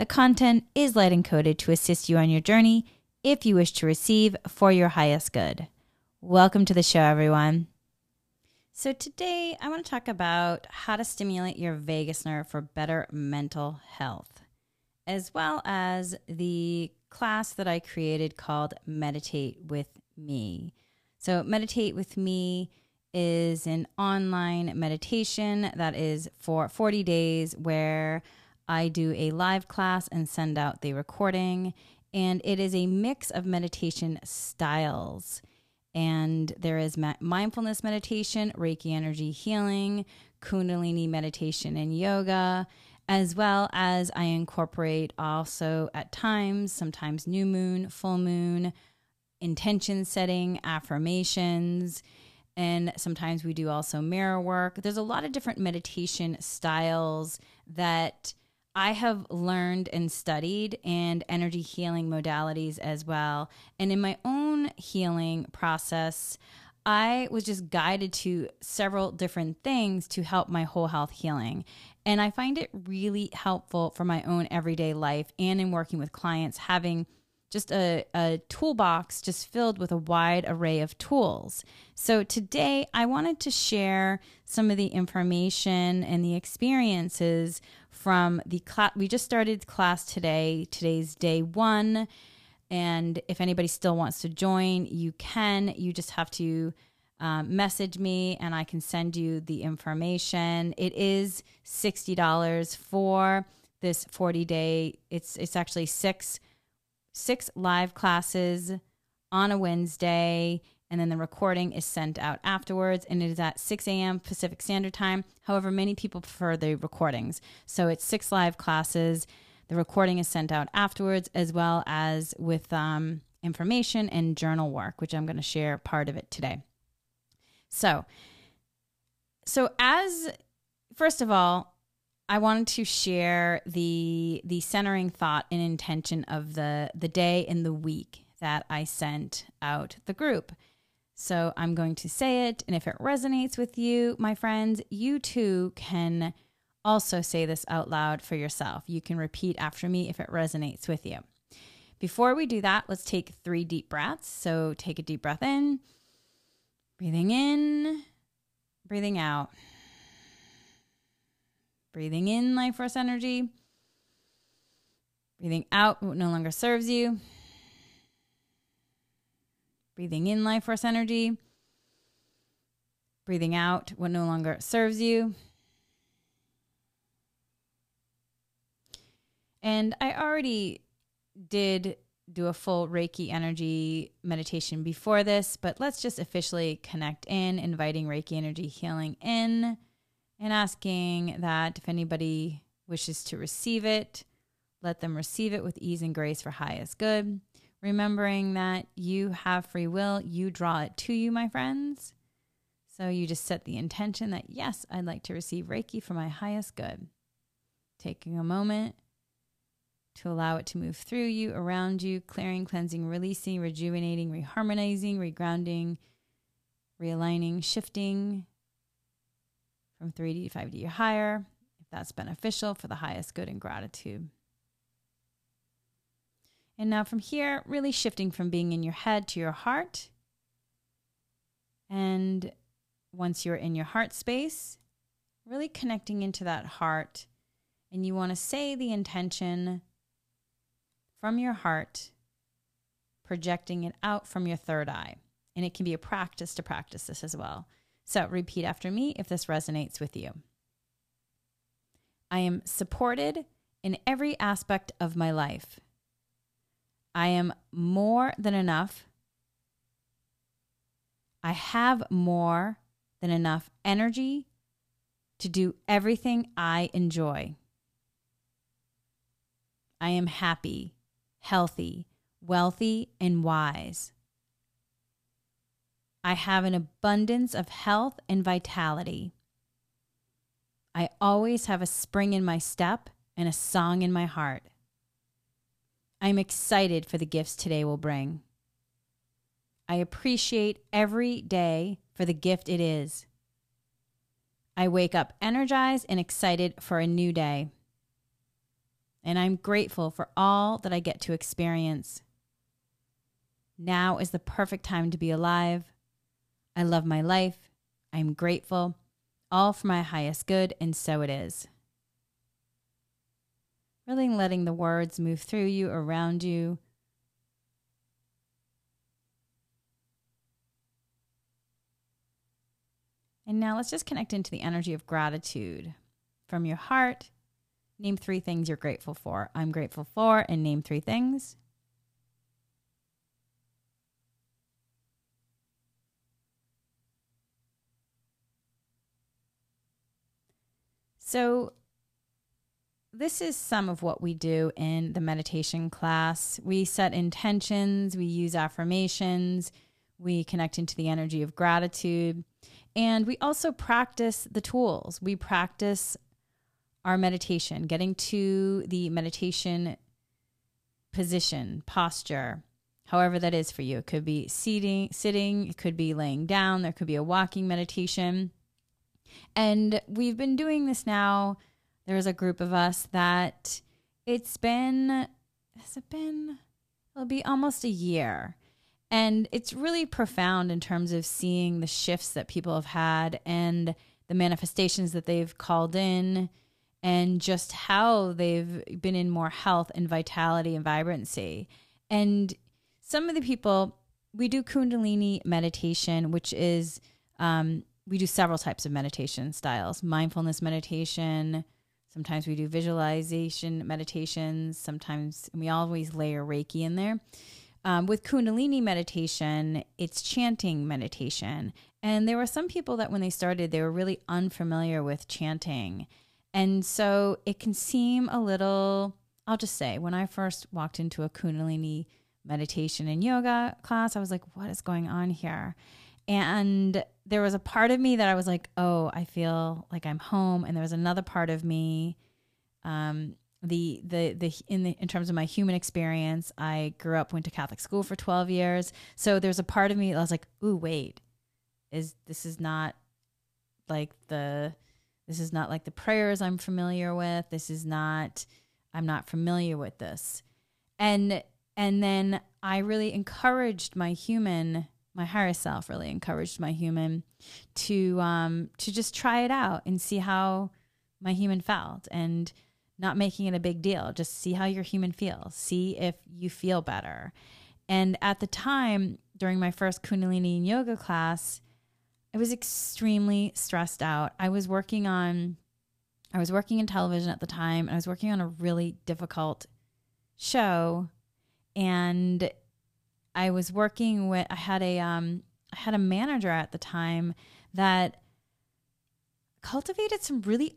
The content is light encoded to assist you on your journey if you wish to receive for your highest good. Welcome to the show, everyone. So, today I want to talk about how to stimulate your vagus nerve for better mental health, as well as the class that I created called Meditate with Me. So, Meditate with Me is an online meditation that is for 40 days where I do a live class and send out the recording. And it is a mix of meditation styles. And there is mindfulness meditation, Reiki energy healing, Kundalini meditation, and yoga, as well as I incorporate also at times, sometimes new moon, full moon, intention setting, affirmations and sometimes we do also mirror work. There's a lot of different meditation styles that I have learned and studied, and energy healing modalities as well. And in my own healing process, I was just guided to several different things to help my whole health healing. And I find it really helpful for my own everyday life and in working with clients, having just a, a toolbox just filled with a wide array of tools. So today I wanted to share some of the information and the experiences from the class. We just started class today. Today's day one. And if anybody still wants to join, you can. You just have to um, message me and I can send you the information. It is $60 for this 40 day. It's it's actually six six live classes on a Wednesday, and then the recording is sent out afterwards, and it is at 6 a.m. Pacific Standard Time. However, many people prefer the recordings. So it's six live classes. The recording is sent out afterwards, as well as with um, information and journal work, which I'm going to share part of it today. So, so as first of all, I wanted to share the the centering thought and intention of the the day and the week that I sent out the group. So I'm going to say it and if it resonates with you, my friends, you too can also say this out loud for yourself. You can repeat after me if it resonates with you. Before we do that, let's take 3 deep breaths. So take a deep breath in, breathing in, breathing out. Breathing in life force energy. Breathing out what no longer serves you. Breathing in life force energy. Breathing out what no longer serves you. And I already did do a full Reiki energy meditation before this, but let's just officially connect in, inviting Reiki energy healing in and asking that if anybody wishes to receive it, let them receive it with ease and grace for highest good. Remembering that you have free will, you draw it to you, my friends. So you just set the intention that, yes, I'd like to receive Reiki for my highest good. Taking a moment to allow it to move through you, around you, clearing, cleansing, releasing, rejuvenating, reharmonizing, regrounding, realigning, shifting, from 3D to 5D or higher, if that's beneficial for the highest good and gratitude. And now from here, really shifting from being in your head to your heart. And once you're in your heart space, really connecting into that heart. And you want to say the intention from your heart, projecting it out from your third eye. And it can be a practice to practice this as well. So repeat after me if this resonates with you. I am supported in every aspect of my life. I am more than enough. I have more than enough energy to do everything I enjoy. I am happy healthy, wealthy, and wise. I have an abundance of health and vitality. I always have a spring in my step and a song in my heart. I'm excited for the gifts today will bring. I appreciate every day for the gift it is. I wake up energized and excited for a new day. And I'm grateful for all that I get to experience. Now is the perfect time to be alive. I love my life. I'm grateful, all for my highest good, and so it is. Really letting the words move through you, around you. And now let's just connect into the energy of gratitude from your heart. Name three things you're grateful for. I'm grateful for, and name three things. So, this is some of what we do in the meditation class. We set intentions, we use affirmations, we connect into the energy of gratitude, and we also practice the tools. We practice our meditation, getting to the meditation position, posture, however that is for you. It could be seating, sitting, it could be laying down, there could be a walking meditation. And we've been doing this now. There's a group of us that it's been, has it been? It'll be almost a year. And it's really profound in terms of seeing the shifts that people have had and the manifestations that they've called in and just how they've been in more health and vitality and vibrancy. And some of the people, we do Kundalini meditation, which is um, we do several types of meditation styles mindfulness meditation sometimes we do visualization meditations sometimes we always layer reiki in there. Um, with kundalini meditation it's chanting meditation. And there were some people that when they started they were really unfamiliar with chanting. And so it can seem a little i'll just say when i first walked into a kundalini meditation and yoga class i was like what is going on here and there was a part of me that I was like, oh, I feel like I'm home. And there was another part of me, um, the the the in the in terms of my human experience, I grew up, went to Catholic school for 12 years. So there's a part of me that was like, ooh, wait, is this is not like the this is not like the prayers I'm familiar with. This is not I'm not familiar with this. And and then I really encouraged my human my higher self really encouraged my human to um, to just try it out and see how my human felt and not making it a big deal. Just see how your human feels. See if you feel better. And at the time during my first kundalini yoga class i was extremely stressed out. I was working on i was working in television at the time and i was working on a really difficult show. And I was working with I had a um I had a manager at the time that cultivated some really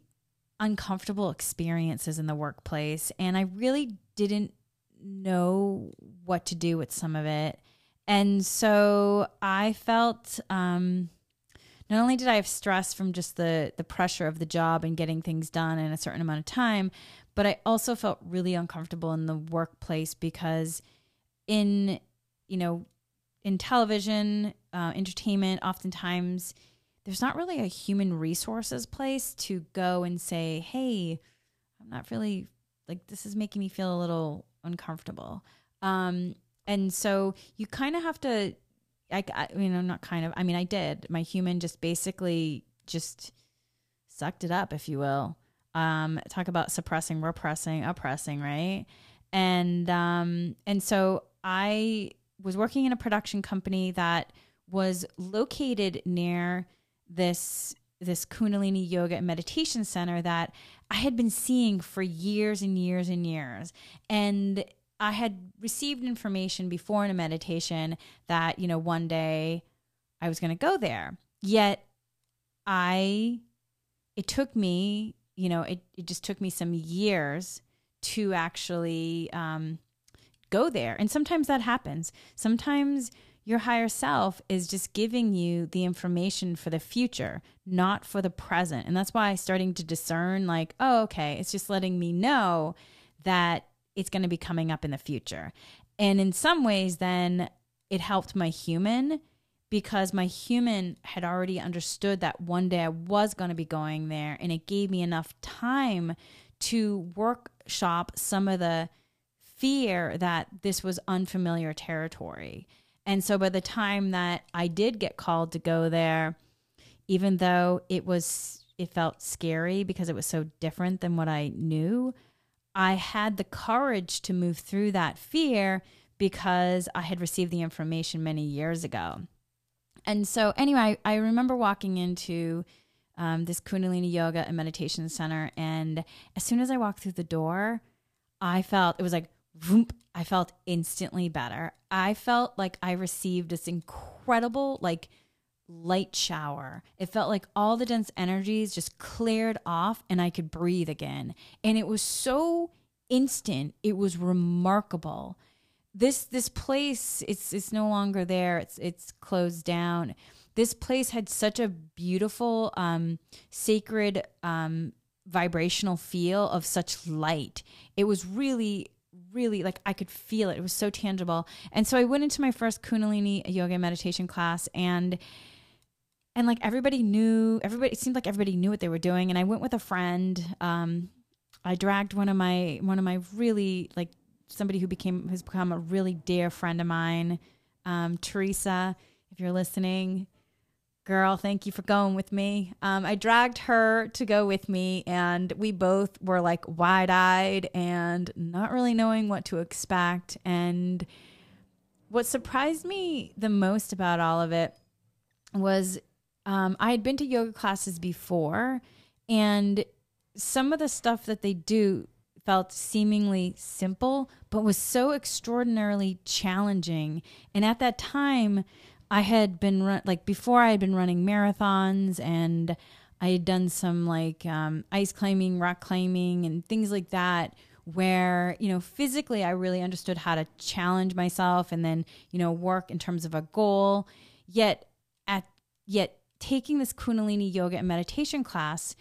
uncomfortable experiences in the workplace and I really didn't know what to do with some of it. And so I felt um not only did I have stress from just the the pressure of the job and getting things done in a certain amount of time, but I also felt really uncomfortable in the workplace because in you know, in television, uh, entertainment, oftentimes there's not really a human resources place to go and say, hey, I'm not really like this is making me feel a little uncomfortable. Um, and so you kind of have to, I, I, you know, not kind of, I mean, I did. My human just basically just sucked it up, if you will. Um, talk about suppressing, repressing, oppressing, right? And um, and so I was working in a production company that was located near this this kundalini yoga and meditation center that I had been seeing for years and years and years. And I had received information before in a meditation that you know one day I was going to go there. Yet I it took me you know it, it just took me some years to actually um, go there. And sometimes that happens. Sometimes your higher self is just giving you the information for the future, not for the present. And that's why starting to discern like, oh, okay, it's just letting me know that it's going to be coming up in the future. And in some ways, then it helped my human because my human had already understood that one day I was going to be going there. And it gave me enough time to workshop some of the fear that this was unfamiliar territory. And so by the time that I did get called to go there, even though it was, it felt scary because it was so different than what I knew, I had the courage to move through that fear because I had received the information many years ago. And so, anyway, I, I remember walking into um, this Kundalini yoga and meditation center, and as soon as I walked through the door, I felt it was like, I felt instantly better. I felt like I received this incredible, like, light shower. It felt like all the dense energies just cleared off and I could breathe again. And it was so instant. It was remarkable. This this place it's it's no longer there. It's it's closed down. This place had such a beautiful um sacred um vibrational feel of such light. It was really really like I could feel it. It was so tangible. And so I went into my first Kundalini yoga meditation class and and like everybody knew everybody it seemed like everybody knew what they were doing and i went with a friend um i dragged one of my one of my really like somebody who became who's become a really dear friend of mine um teresa if you're listening girl thank you for going with me um, i dragged her to go with me and we both were like wide-eyed and not really knowing what to expect and what surprised me the most about all of it was um, I had been to yoga classes before, and some of the stuff that they do felt seemingly simple, but was so extraordinarily challenging. And at that time, I had been run- like before I had been running marathons and I had done some like um, ice climbing, rock climbing, and things like that. Where you know physically, I really understood how to challenge myself and then you know work in terms of a goal. Yet at yet taking this Kundalini yoga and meditation class,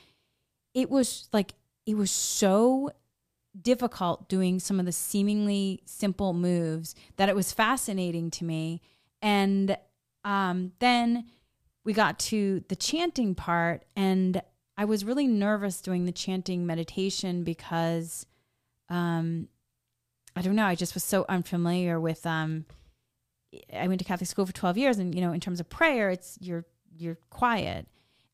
it was like, it was so difficult doing some of the seemingly simple moves that it was fascinating to me. And um, then we got to the chanting part, and I was really nervous doing the chanting meditation because um, I don't know, I just was so unfamiliar with. Um, I went to Catholic school for 12 years, and you know, in terms of prayer, it's you're you're quiet.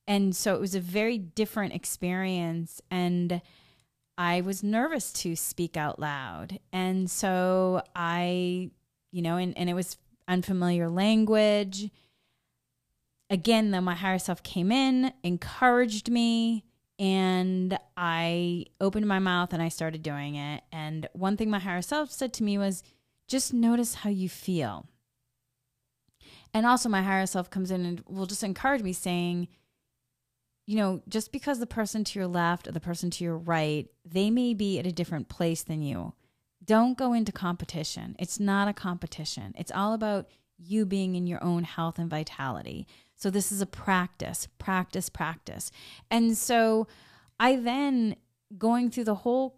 And so it was a very different experience and I was nervous to speak out loud. And so I, you know, and, and it was unfamiliar language. Again, though, my higher self came in, encouraged me, and I opened my mouth and I started doing it. And one thing my higher self said to me was just notice how you feel. And also, my higher self comes in and will just encourage me, saying, you know, just because the person to your left or the person to your right, they may be at a different place than you. Don't go into competition. It's not a competition. It's all about you being in your own health and vitality. So, this is a practice, practice, practice. And so, I then, going through the whole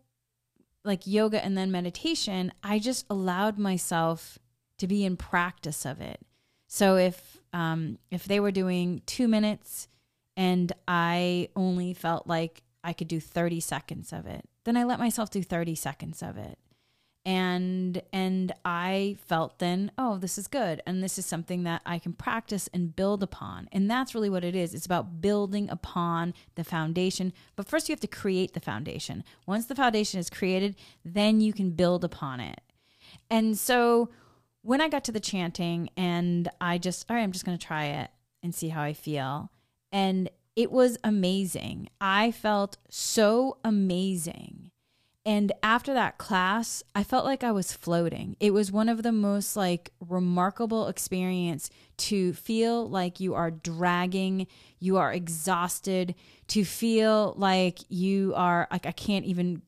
like yoga and then meditation, I just allowed myself to be in practice of it. So if um, if they were doing two minutes and I only felt like I could do 30 seconds of it, then I let myself do 30 seconds of it. And and I felt then, oh, this is good. And this is something that I can practice and build upon. And that's really what it is. It's about building upon the foundation. But first you have to create the foundation. Once the foundation is created, then you can build upon it. And so when I got to the chanting and I just, all right, I'm just going to try it and see how I feel. And it was amazing. I felt so amazing. And after that class, I felt like I was floating. It was one of the most like remarkable experience to feel like you are dragging, you are exhausted, to feel like you are like I can't even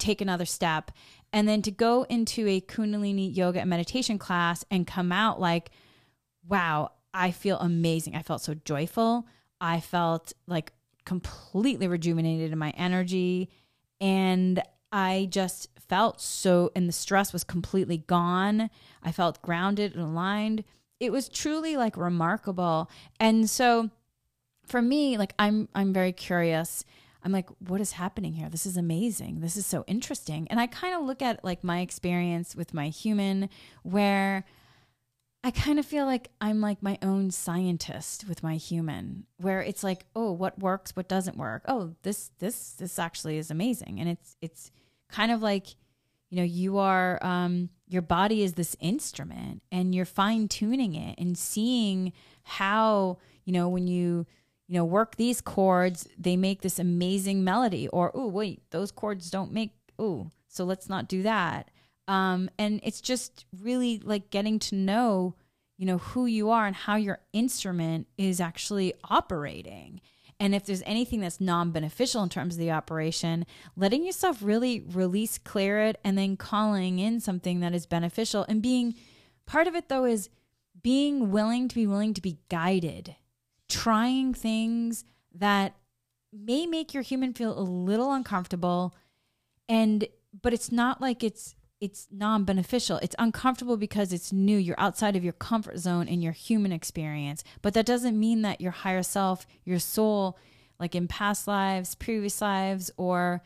take another step And then to go into a Kundalini yoga and meditation class and come out like, wow, I feel amazing. I felt so joyful. I felt like completely rejuvenated in my energy. And I just felt so, and the stress was completely gone. I felt grounded and aligned. It was truly like remarkable. And so for me, like I'm, I'm very curious I'm like, what is happening here? This is amazing. This is so interesting. And I kind of look at like my experience with my human where I kind of feel like I'm like my own scientist with my human where it's like, oh, what works, what doesn't work? Oh, this this this actually is amazing. And it's it's kind of like you know, you are um your body is this instrument and you're fine tuning it and seeing how, you know, when you you know, work these chords, they make this amazing melody. Or, oh, wait, those chords don't make, oh, so let's not do that. Um, and it's just really like getting to know, you know, who you are and how your instrument is actually operating. And if there's anything that's non beneficial in terms of the operation, letting yourself really release, clear it, and then calling in something that is beneficial. And being part of it, though, is being willing to be willing to be guided trying things that may make your human feel a little uncomfortable and but it's not like it's it's non-beneficial. It's uncomfortable because it's new. You're outside of your comfort zone in your human experience. But that doesn't mean that your higher self your soul like in past lives previous lives or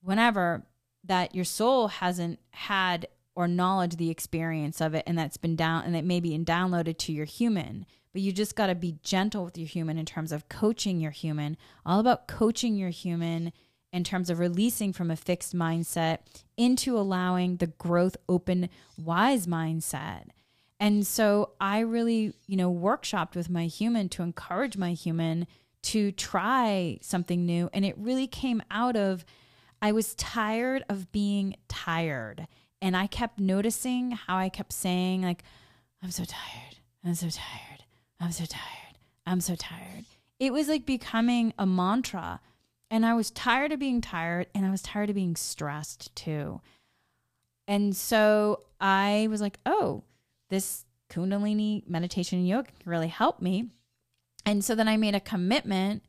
whenever that your soul hasn't had or knowledge the experience of it and that's been down and it may be downloaded to your human. But you just got to be gentle with your human in terms of coaching your human, all about coaching your human in terms of releasing from a fixed mindset into allowing the growth, open, wise mindset. And so I really, you know, workshopped with my human to encourage my human to try something new. And it really came out of I was tired of being tired. And I kept noticing how I kept saying, like, I'm so tired. I'm so tired. I'm so tired. I'm so tired. It was like becoming a mantra. And I was tired of being tired and I was tired of being stressed too. And so I was like, oh, this Kundalini meditation and yoga can really help me. And so then I made a commitment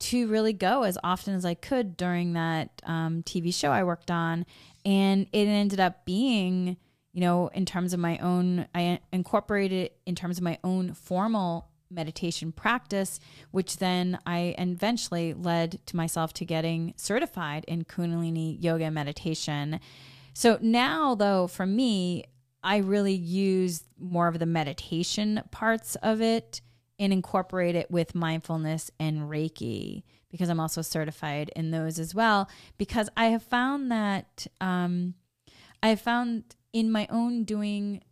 to really go as often as I could during that um, TV show I worked on. And it ended up being you know, in terms of my own, I incorporated it in terms of my own formal meditation practice, which then I eventually led to myself to getting certified in Kundalini yoga meditation. So now, though, for me, I really use more of the meditation parts of it and incorporate it with mindfulness and Reiki because I'm also certified in those as well. Because I have found that um, I have found in my own doing,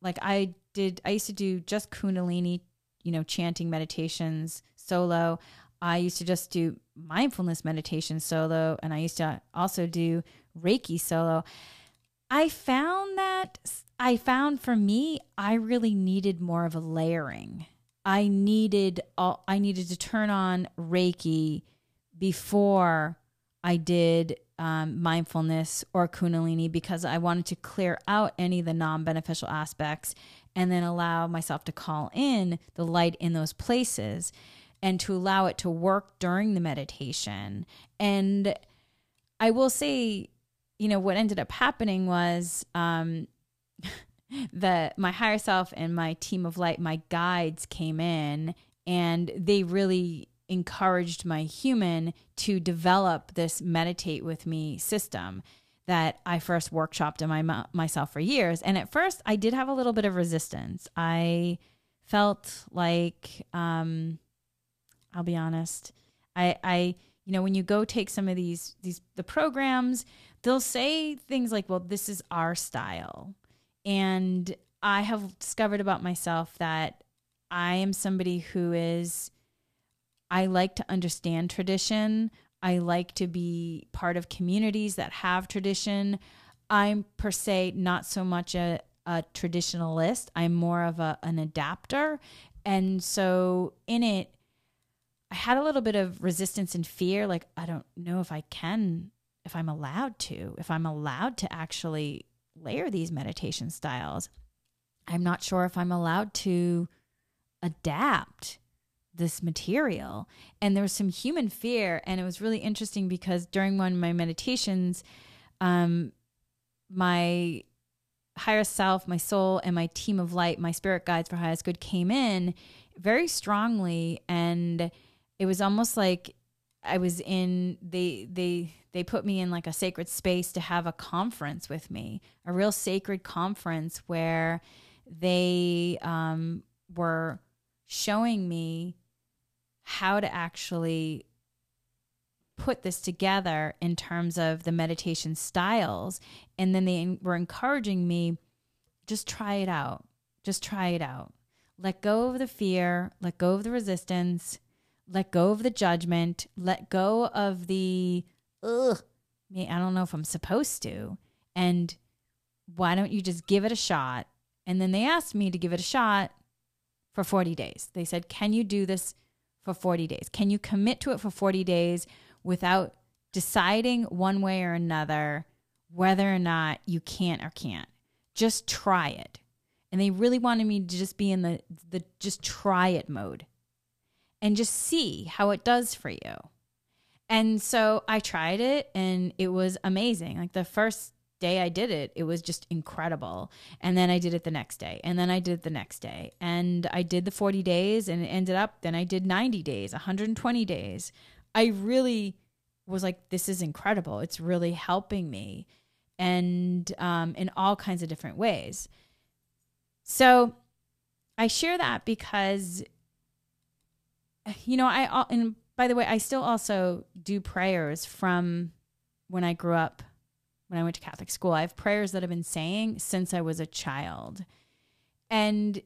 like I did, I used to do just Kundalini, you know, chanting meditations solo. I used to just do mindfulness meditation solo, and I used to also do Reiki solo. I found that I found for me, I really needed more of a layering. I needed I needed to turn on Reiki before I did um, mindfulness or Kundalini because I wanted to clear out any of the non beneficial aspects and then allow myself to call in the light in those places and to allow it to work during the meditation. And I will say, you know, what ended up happening was um, the my higher self and my team of light, my guides came in and they really encouraged my human to develop this meditate with me system that I first workshopped in my myself for years. And at first, I did have a little bit of resistance. I felt like, um, I'll be honest, I, I, you know, when you go take some of these these the programs, they'll say things like, "Well, this is our style," and I have discovered about myself that I am somebody who is I like to understand tradition. I like to be part of communities that have tradition. I'm per se not so much a, a traditionalist. I'm more of a, an adapter. And so in it, I had a little bit of resistance and fear. Like, I don't know if I can if I'm allowed to, if I'm allowed to actually layer these meditation styles. I'm not sure if I'm allowed to adapt this material. And there was some human fear. And it was really interesting because during one of my meditations, um, my higher self, my soul, and my team of light, my spirit guides for highest good came in very strongly. And it was almost like I was in they they they put me in like a sacred space to have a conference with me, a real sacred conference where they um, were showing me how to actually put this together in terms of the meditation styles. And then they were encouraging me just try it out. Just try it out. Let go of the fear, let go of the resistance, let go of the judgment, let go of the, ugh, I don't know if I'm supposed to. And why don't you just give it a shot? And then they asked me to give it a shot for 40 days. They said, Can you do this for 40 days? Can you commit to it for 40 days without deciding one way or another whether or not you can't or can't? Just try it. And they really wanted me to just be in the, the just try it mode and just see how it does for you. And so I tried it and it was amazing. Like the first day I did it, it was just incredible. And then I did it the next day. And then I did it the next day. And I did the 40 days and it ended up, then I did 90 days, 120 days. I really was like, this is incredible. It's really helping me. And um, in all kinds of different ways. So I share that because, you know, I, and by the way, I still also do prayers from when I grew up when I went to Catholic school. I have prayers that I've been saying since I was a child. And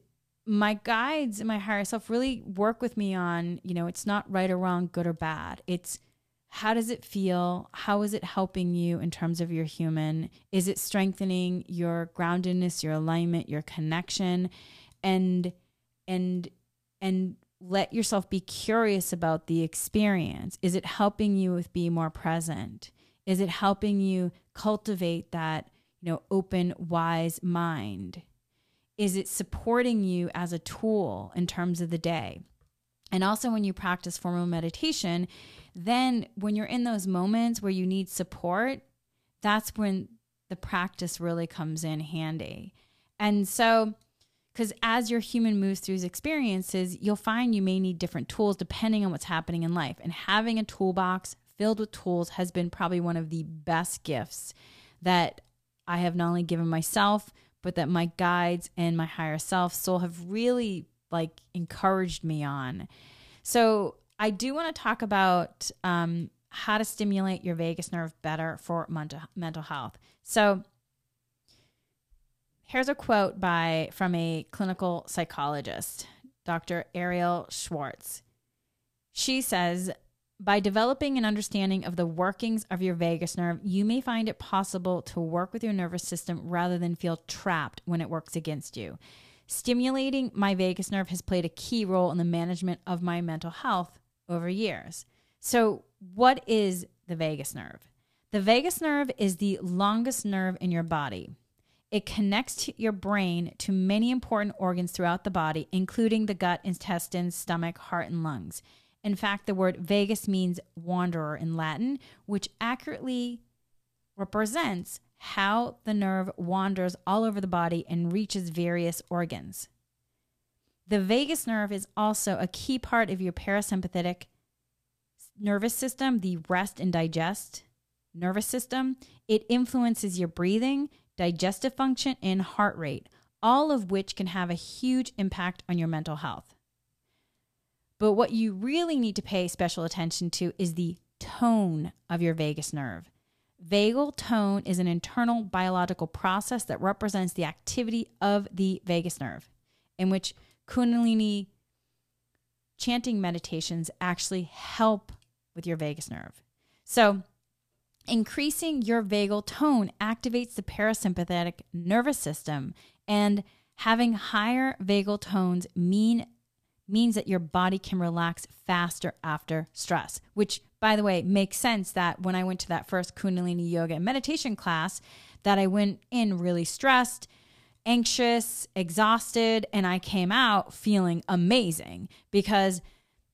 my guides and my higher self really work with me on, you know, it's not right or wrong, good or bad. It's how does it feel? How is it helping you in terms of your human? Is it strengthening your groundedness, your alignment, your connection? And and and let yourself be curious about the experience. Is it helping you with be more present? Is it helping you cultivate that, you know, open, wise mind? Is it supporting you as a tool in terms of the day? And also, when you practice formal meditation, then when you're in those moments where you need support, that's when the practice really comes in handy. And so, because as your human moves through his experiences, you'll find you may need different tools depending on what's happening in life. And having a toolbox filled with tools has been probably one of the best gifts that I have not only given myself, but that my guides and my higher self soul have really like encouraged me on. So I do want to talk about um, how to stimulate your vagus nerve better for mental mental health. So here's a quote by from a clinical psychologist, Dr. Arielle Schwartz. She says, by developing an understanding of the workings of your vagus nerve, you may find it possible to work with your nervous system rather than feel trapped when it works against you. Stimulating my vagus nerve has played a key role in the management of my mental health over years. So, what is the vagus nerve? The vagus nerve is the longest nerve in your body. It connects your brain to many important organs throughout the body, including the gut, intestines, stomach, heart, and lungs. In fact, the word vagus means wanderer in Latin, which accurately represents how the nerve wanders all over the body and reaches various organs. The vagus nerve is also a key part of your parasympathetic nervous system, the rest and digest nervous system. It influences your breathing, digestive function, and heart rate, all of which can have a huge impact on your mental health. But what you really need to pay special attention to is the tone of your vagus nerve. Vagal tone is an internal biological process that represents the activity of the vagus nerve, in which Kundalini chanting meditations actually help with your vagus nerve. So, increasing your vagal tone activates the parasympathetic nervous system, and having higher vagal tones mean means that your body can relax faster after stress, which by the way, makes sense that when I went to that first Kundalini yoga and meditation class, that I went in really stressed, anxious, exhausted, and I came out feeling amazing because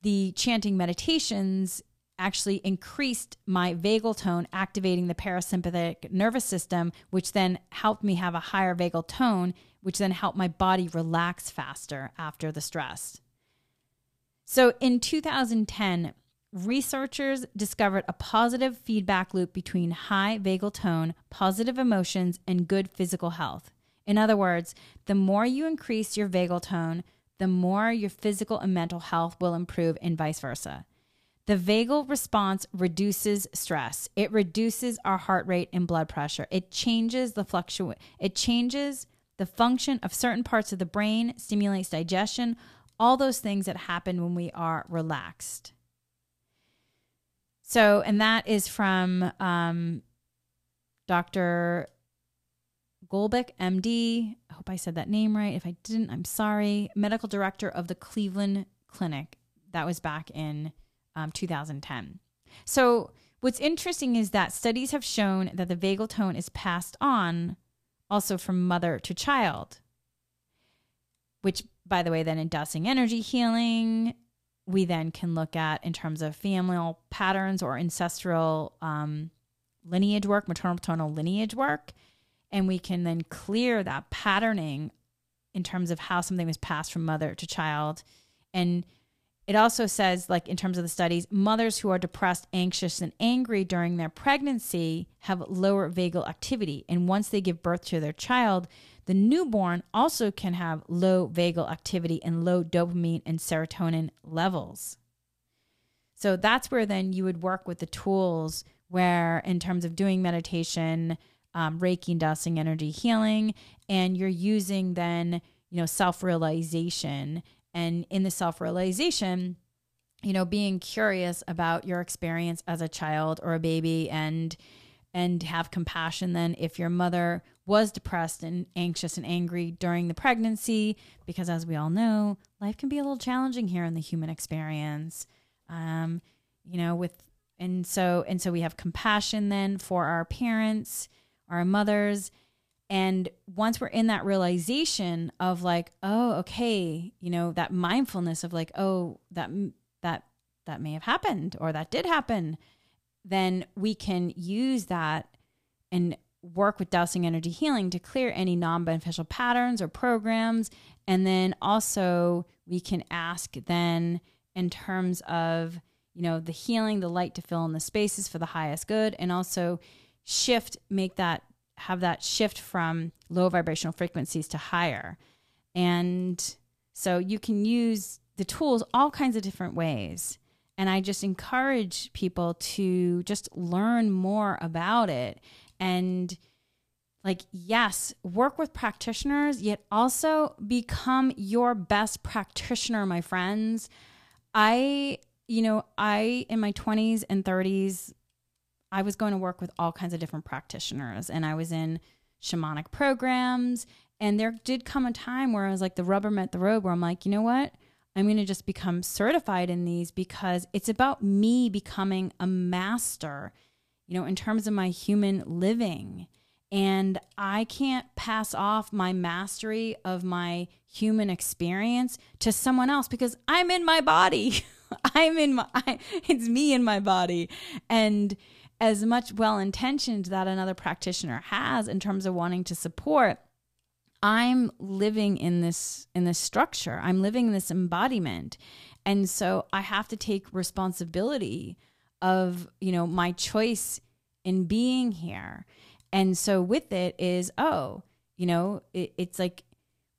the chanting meditations actually increased my vagal tone, activating the parasympathetic nervous system, which then helped me have a higher vagal tone, which then helped my body relax faster after the stress. So in 2010, researchers discovered a positive feedback loop between high vagal tone, positive emotions, and good physical health. In other words, the more you increase your vagal tone, the more your physical and mental health will improve, and vice versa. The vagal response reduces stress. It reduces our heart rate and blood pressure. It changes the fluctuate. It changes the function of certain parts of the brain, stimulates digestion, all those things that happen when we are relaxed. So, and that is from um, Dr. Golbeck, MD. I hope I said that name right. If I didn't, I'm sorry. Medical director of the Cleveland Clinic. That was back in um, 2010. So, what's interesting is that studies have shown that the vagal tone is passed on also from mother to child, which, by the way, then in dowsing energy healing, we then can look at in terms of familial patterns or ancestral um, lineage work, maternal paternal lineage work. And we can then clear that patterning in terms of how something was passed from mother to child. And it also says like in terms of the studies mothers who are depressed anxious and angry during their pregnancy have lower vagal activity and once they give birth to their child the newborn also can have low vagal activity and low dopamine and serotonin levels so that's where then you would work with the tools where in terms of doing meditation um, Reiki dowsing energy healing, and you're using then, you know, self realization. And in the self realization, you know, being curious about your experience as a child or a baby and and have compassion then if your mother was depressed and anxious and angry during the pregnancy because as we all know life can be a little challenging here in the human experience um, you know with and so and so we have compassion then for our parents our mothers. And once we're in that realization of like, oh, okay, you know, that mindfulness of like, oh, that that that may have happened or that did happen, then we can use that and work with dowsing energy healing to clear any non-beneficial patterns or programs. And then also we can ask then in terms of you know the healing the light to fill in the spaces for the highest good and also shift, make that, have that shift from low vibrational frequencies to higher. And so you can use the tools all kinds of different ways. And I just encourage people to just learn more about it and like yes work with practitioners yet also become your best practitioner my friends i you know i in my 20s and 30s I was going to work with all kinds of different practitioners and I was in shamanic programs. And there did come a time where I was like, the rubber met the road, where I'm like, you know what? I'm going to just become certified in these because it's about me becoming a master, you know, in terms of my human living. And I can't pass off my mastery of my human experience to someone else because I'm in my body. I'm in my, I, it's me in my body. And, as much well intentioned that another practitioner has in terms of wanting to support i'm living in this in this structure. I'm living this embodiment. And so i have to take responsibility of you know my choice in being here. And so with it is oh you know it, it's like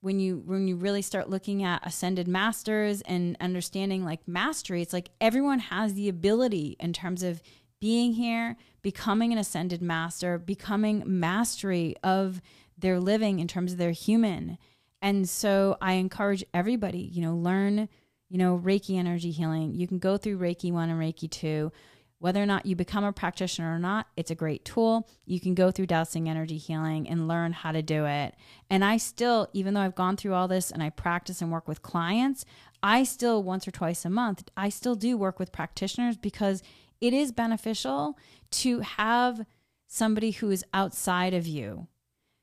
when you when you really start looking at ascended masters and understanding like mastery it's like everyone has the ability in terms of being here, becoming an ascended master, becoming mastery of their living in terms of their human. And so I encourage everybody, you know, learn, you know, Reiki energy healing. You can go through Reiki 1 and Reiki 2. Whether or not you become a practitioner or not, it's a great tool. You can go through dowsing energy healing and learn how to do it. And I still, even though I've gone through all this and I practice and work with clients, I still once or twice a month, I still do work with practitioners because it is beneficial to have somebody who is outside of you.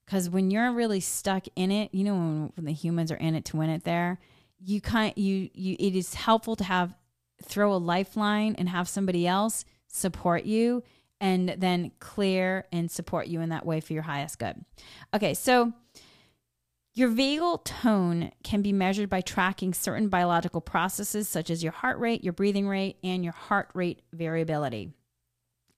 Because when you're really stuck in it, you know, when, when the humans are in it to win it there, you kind you you it is helpful to have throw a lifeline and have somebody else support you and then clear and support you in that way for your highest good. Okay, so your vagal tone can be measured by tracking certain biological processes such as your heart rate, your breathing rate, and your heart rate variability.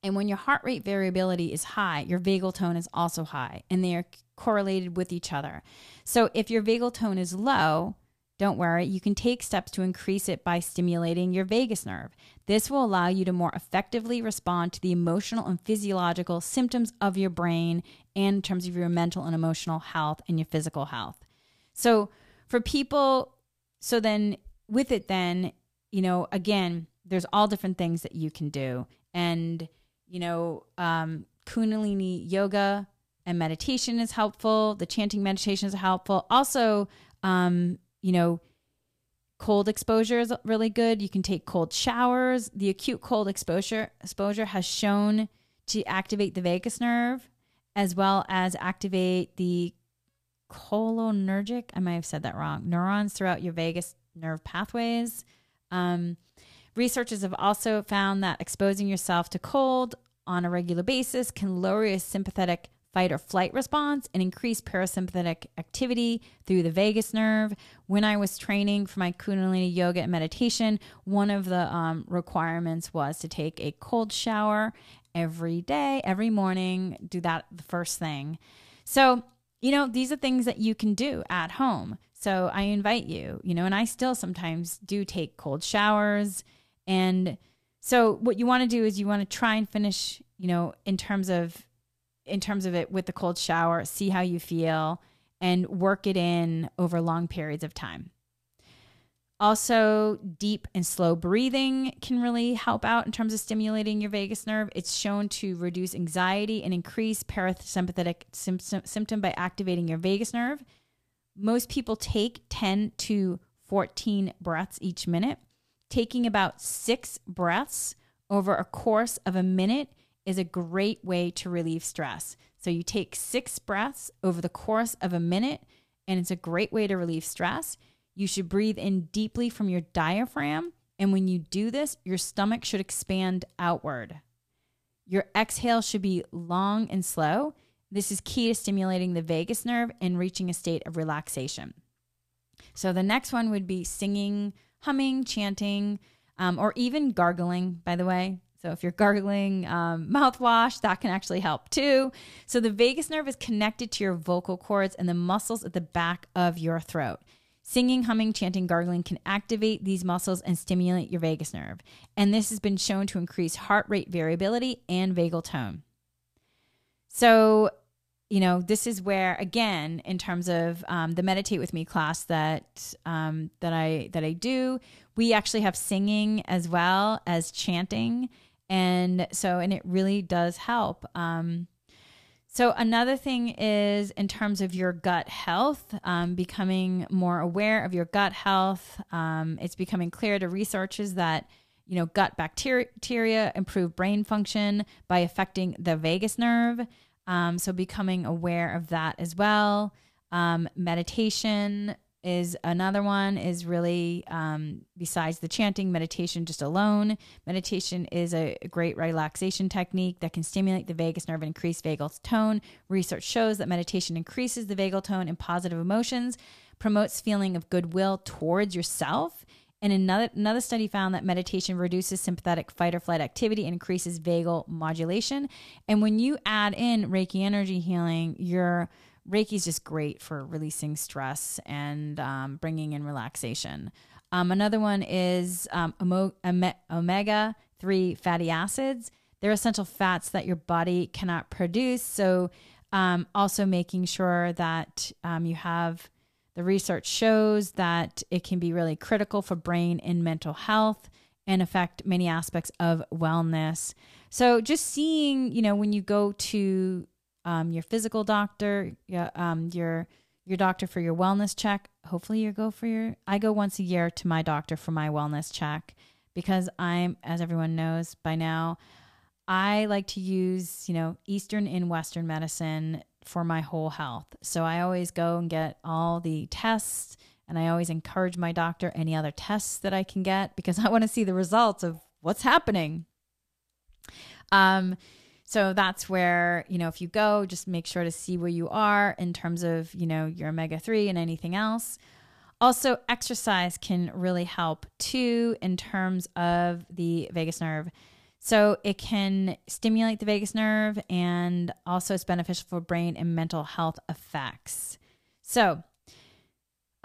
And when your heart rate variability is high, your vagal tone is also high, and they are correlated with each other. So if your vagal tone is low, don't worry, you can take steps to increase it by stimulating your vagus nerve. This will allow you to more effectively respond to the emotional and physiological symptoms of your brain and in terms of your mental and emotional health and your physical health. So, for people, so then with it, then, you know, again, there's all different things that you can do. And, you know, um, Kundalini yoga and meditation is helpful. The chanting meditation is helpful. Also, um, you know, cold exposure is really good. You can take cold showers. The acute cold exposure exposure has shown to activate the vagus nerve as well as activate the cholinergic, I might have said that wrong, neurons throughout your vagus nerve pathways. Um, researchers have also found that exposing yourself to cold on a regular basis can lower your sympathetic fight or flight response and increase parasympathetic activity through the vagus nerve. When I was training for my Kundalini yoga and meditation, one of the um, requirements was to take a cold shower every day, every morning, do that the first thing. So, you know, these are things that you can do at home. So I invite you, you know, and I still sometimes do take cold showers. And so what you want to do is you want to try and finish, you know, in terms of in terms of it with the cold shower, see how you feel, and work it in over long periods of time. Also, deep and slow breathing can really help out in terms of stimulating your vagus nerve. It's shown to reduce anxiety and increase parasympathetic symptom by activating your vagus nerve. Most people take 10 to 14 breaths each minute. Taking about six breaths over a course of a minute is a great way to relieve stress. So you take six breaths over the course of a minute, and it's a great way to relieve stress. You should breathe in deeply from your diaphragm. And when you do this, your stomach should expand outward. Your exhale should be long and slow. This is key to stimulating the vagus nerve and reaching a state of relaxation. So the next one would be singing, humming, chanting, um, or even gargling, by the way. So if you're gargling um, mouthwash, that can actually help too. So the vagus nerve is connected to your vocal cords and the muscles at the back of your throat. Singing, humming, chanting, gargling can activate these muscles and stimulate your vagus nerve. And this has been shown to increase heart rate variability and vagal tone. So, you know, this is where, again, in terms of um, the meditate with me class that um, that I that I do, we actually have singing as well as chanting and so, and it really does help. Um, so, another thing is in terms of your gut health, um, becoming more aware of your gut health. Um, it's becoming clear to researchers that you know gut bacteria improve brain function by affecting the vagus nerve. Um, so, becoming aware of that as well. Um, meditation is another one is really um, besides the chanting meditation just alone. Meditation is a great relaxation technique that can stimulate the vagus nerve and increase vagal tone. Research shows that meditation increases the vagal tone and positive emotions promotes feeling of goodwill towards yourself. And another another study found that meditation reduces sympathetic fight or flight activity and increases vagal modulation. And when you add in reiki energy healing you're Reiki is just great for releasing stress and um, bringing in relaxation. Um, another one is um, omega 3 fatty acids. They're essential fats that your body cannot produce. So, um, also making sure that um, you have the research shows that it can be really critical for brain and mental health and affect many aspects of wellness. So, just seeing, you know, when you go to um, your physical doctor, um, your your doctor for your wellness check. Hopefully, you go for your. I go once a year to my doctor for my wellness check because I'm, as everyone knows by now, I like to use, you know, Eastern and Western medicine for my whole health. So I always go and get all the tests and I always encourage my doctor any other tests that I can get because I want to see the results of what's happening. Um so that's where, you know, if you go, just make sure to see where you are in terms of, you know, your omega 3 and anything else. Also, exercise can really help too in terms of the vagus nerve. So it can stimulate the vagus nerve and also it's beneficial for brain and mental health effects. So,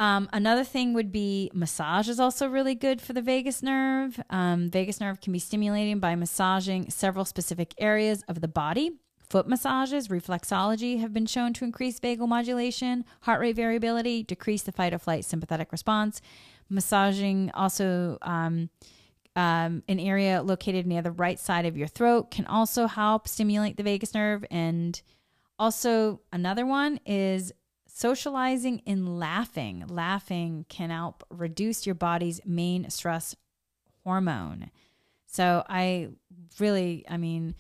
um, another thing would be massage is also really good for the vagus nerve. Um, vagus nerve can be stimulated by massaging several specific areas of the body. Foot massages, reflexology have been shown to increase vagal modulation, heart rate variability, decrease the fight or flight sympathetic response. Massaging also um, um, an area located near the right side of your throat can also help stimulate the vagus nerve. And also, another one is socializing and laughing. Laughing can help reduce your body's main stress hormone. So, I really, I mean,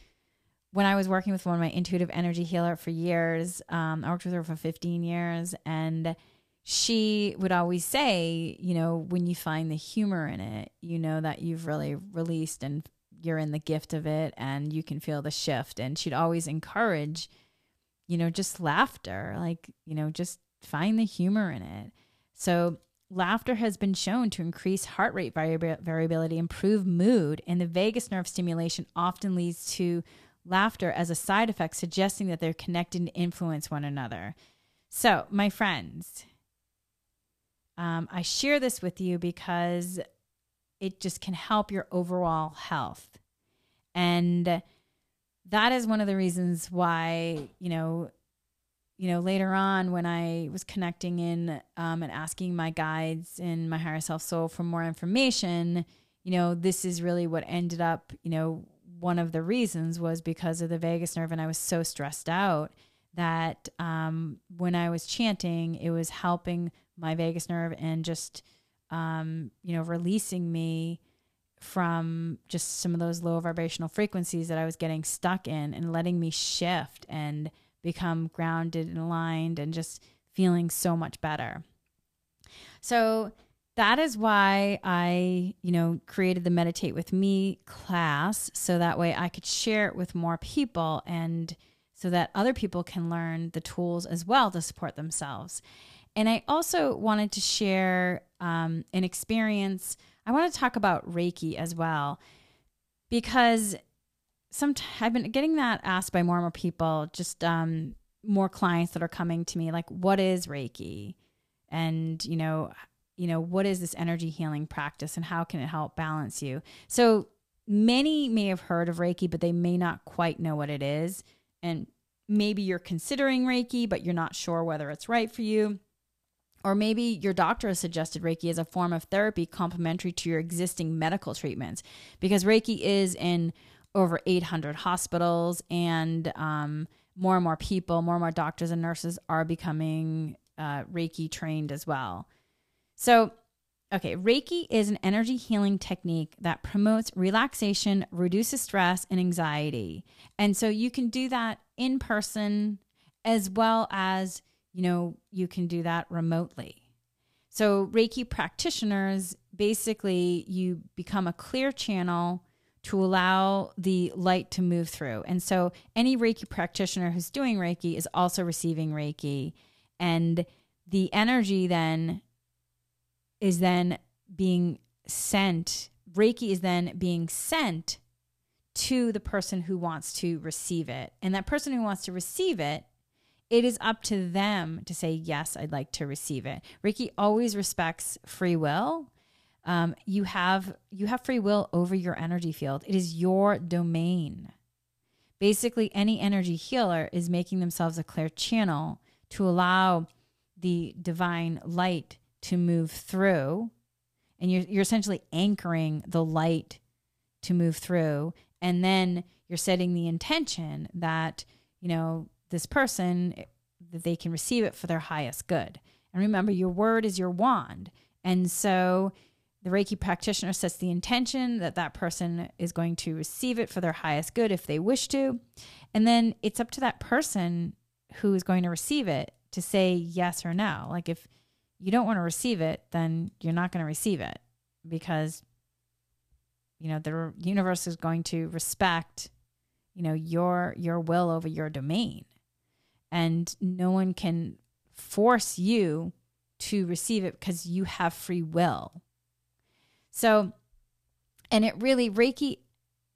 when I was working with one of my intuitive energy healer for years, um, I worked with her for 15 years, and she would always say, you know, when you find the humor in it, you know that you've really released and you're in the gift of it and you can feel the shift. And she'd always encourage, you know, just laughter, like, you know, just find the humor in it. So, laughter has been shown to increase heart rate variability, improve mood, and the vagus nerve stimulation often leads to laughter as a side effect, suggesting that they're connected and influence one another. So, my friends, um, I share this with you because it just can help your overall health. And that is one of the reasons why, you know, you know, later on when I was connecting in um, and asking my guides in my higher self soul for more information, you know, this is really what ended up, you know, one of the reasons was because of the vagus nerve. And I was so stressed out that um, when I was chanting, it was helping my vagus nerve and just um, you know releasing me from just some of those low vibrational frequencies that I was getting stuck in and letting me shift and become grounded and aligned and just feeling so much better. So that is why I, you know, created the Meditate with Me class so that way I could share it with more people and so that other people can learn the tools as well to support themselves. And I also wanted to share um, an experience. I want to talk about Reiki as well, because some I've been getting that asked by more and more people, just um, more clients that are coming to me, like, "What is Reiki?" And you know, you know, what is this energy healing practice, and how can it help balance you? So many may have heard of Reiki, but they may not quite know what it is, and maybe you're considering Reiki, but you're not sure whether it's right for you. Or maybe your doctor has suggested Reiki as a form of therapy complementary to your existing medical treatments because Reiki is in over 800 hospitals and um, more and more people, more and more doctors and nurses are becoming uh, Reiki trained as well. So, okay, Reiki is an energy healing technique that promotes relaxation, reduces stress and anxiety. And so you can do that in person as well as you know, you can do that remotely. So, Reiki practitioners basically, you become a clear channel to allow the light to move through. And so, any Reiki practitioner who's doing Reiki is also receiving Reiki. And the energy then is then being sent, Reiki is then being sent to the person who wants to receive it. And that person who wants to receive it it is up to them to say, yes, I'd like to receive it. Reiki always respects free will. Um, you have you have free will over your energy field. It is your domain. Basically, any energy healer is making themselves a clear channel to allow the divine light to move through. And you're, you're essentially anchoring the light to move through. And then you're setting the intention that, you know, this person eh, that they can receive it for their highest good. And remember, your word is your wand. And so the Reiki practitioner sets the intention that that person is going to receive it for their highest good if they wish to. And then it's up to that person who is going to receive it to say yes or no. Like if you don't want to receive it, then you're not going to receive it because you know the universe is going to respect you know your your will over your domain and no one can force you to receive it because you have free will. So and it really reiki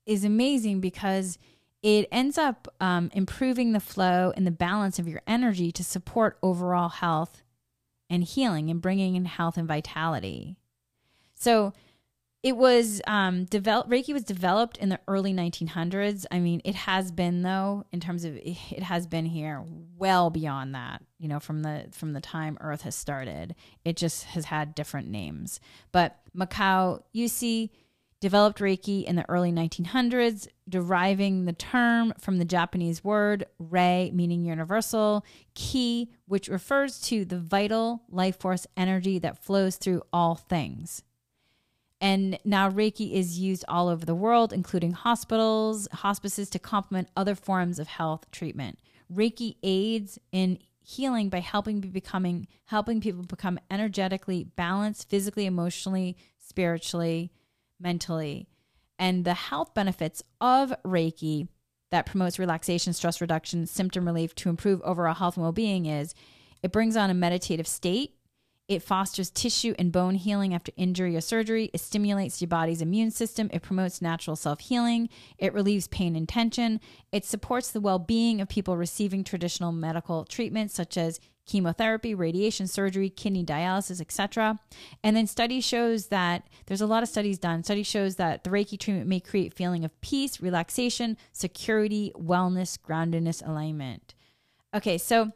is amazing because it ends up um, improving the flow and the balance of your energy to support overall health and healing and bringing in health and vitality. So it was um, developed. Reiki was developed in the early 1900s. I mean, it has been though, in terms of it has been here well beyond that. You know, from the from the time Earth has started, it just has had different names. But Mikao Usui developed Reiki in the early 1900s, deriving the term from the Japanese word rei, meaning universal, ki, which refers to the vital life force energy that flows through all things. And now Reiki is used all over the world, including hospitals, hospices to complement other forms of health treatment. Reiki aids in healing by helping becoming helping people become energetically balanced physically, emotionally, spiritually, mentally. And the health benefits of Reiki that promotes relaxation, stress reduction, symptom relief to improve overall health and well-being is it brings on a meditative state it fosters tissue and bone healing after injury or surgery. It stimulates your body's immune system. It promotes natural self healing. It relieves pain and tension. It supports the well being of people receiving traditional medical treatments such as chemotherapy, radiation surgery, kidney dialysis, etc. And then study shows that there's a lot of studies done. Study shows that the Reiki treatment may create feeling of peace, relaxation, security, wellness, groundedness, alignment. Okay, so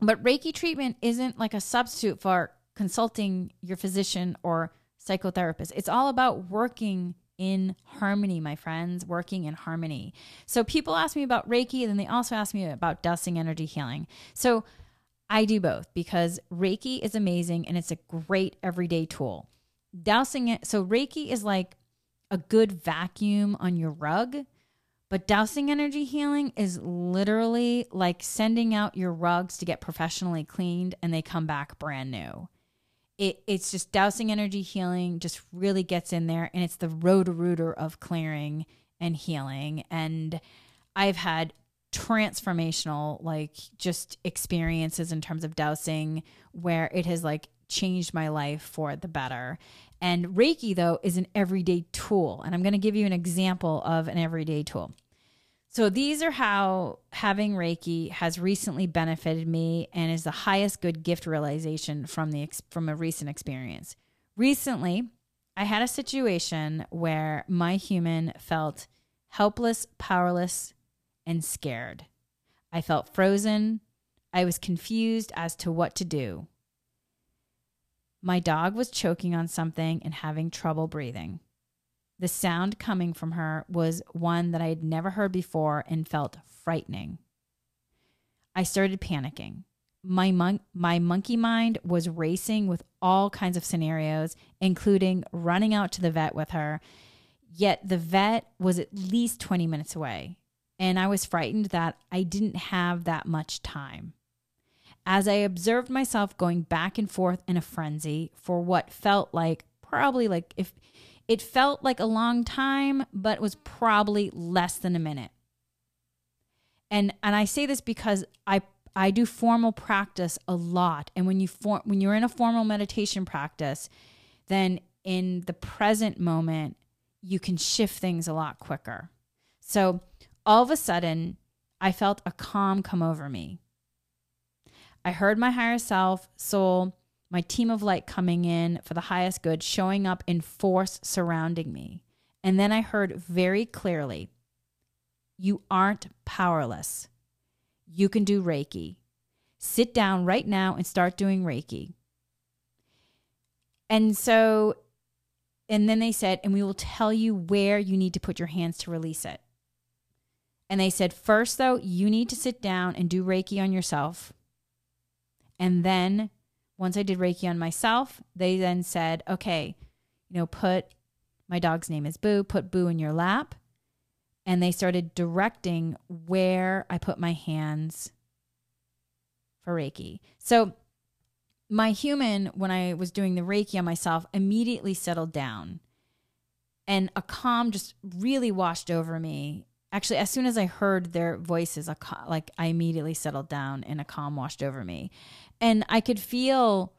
but Reiki treatment isn't like a substitute for consulting your physician or psychotherapist. It's all about working in harmony, my friends, working in harmony. So people ask me about Reiki, and then they also ask me about dowsing energy healing. So I do both because Reiki is amazing and it's a great everyday tool. Dowsing it, so Reiki is like a good vacuum on your rug but dowsing energy healing is literally like sending out your rugs to get professionally cleaned and they come back brand new. It, it's just dowsing energy healing just really gets in there and it's the roto-rooter of clearing and healing. And I've had transformational like just experiences in terms of dowsing where it has like changed my life for the better. And Reiki, though, is an everyday tool. And I'm going to give you an example of an everyday tool. So these are how having Reiki has recently benefited me and is the highest good gift realization from the from a recent experience. Recently, I had a situation where my human felt helpless, powerless, and scared. I felt frozen. I was confused as to what to do. My dog was choking on something and having trouble breathing. The sound coming from her was one that I had never heard before and felt frightening. I started panicking. My mon- my monkey mind was racing with all kinds of scenarios, including running out to the vet with her. Yet the vet was at least 20 minutes away, and I was frightened that I didn't have that much time. As I observed myself going back and forth in a frenzy for what felt like probably like if it felt like a long time, but was probably less than a minute. And and I say this because I I do formal practice a lot. And when you form when you're in a formal meditation practice, then in the present moment, you can shift things a lot quicker. So all of a sudden, I felt a calm come over me. I heard my higher self, soul, my team of light coming in for the highest good, showing up in force surrounding me. And then I heard very clearly, You aren't powerless. You can do Reiki. Sit down right now and start doing Reiki. And so, and then they said, And we will tell you where you need to put your hands to release it. And they said, First, though, you need to sit down and do Reiki on yourself. And then once I did Reiki on myself, they then said, okay, you know, put my dog's name is Boo, put Boo in your lap. And they started directing where I put my hands for Reiki. So my human, when I was doing the Reiki on myself, immediately settled down. And a calm just really washed over me. Actually, as soon as I heard their voices, a cal- like I immediately settled down and a calm washed over me. And I could feel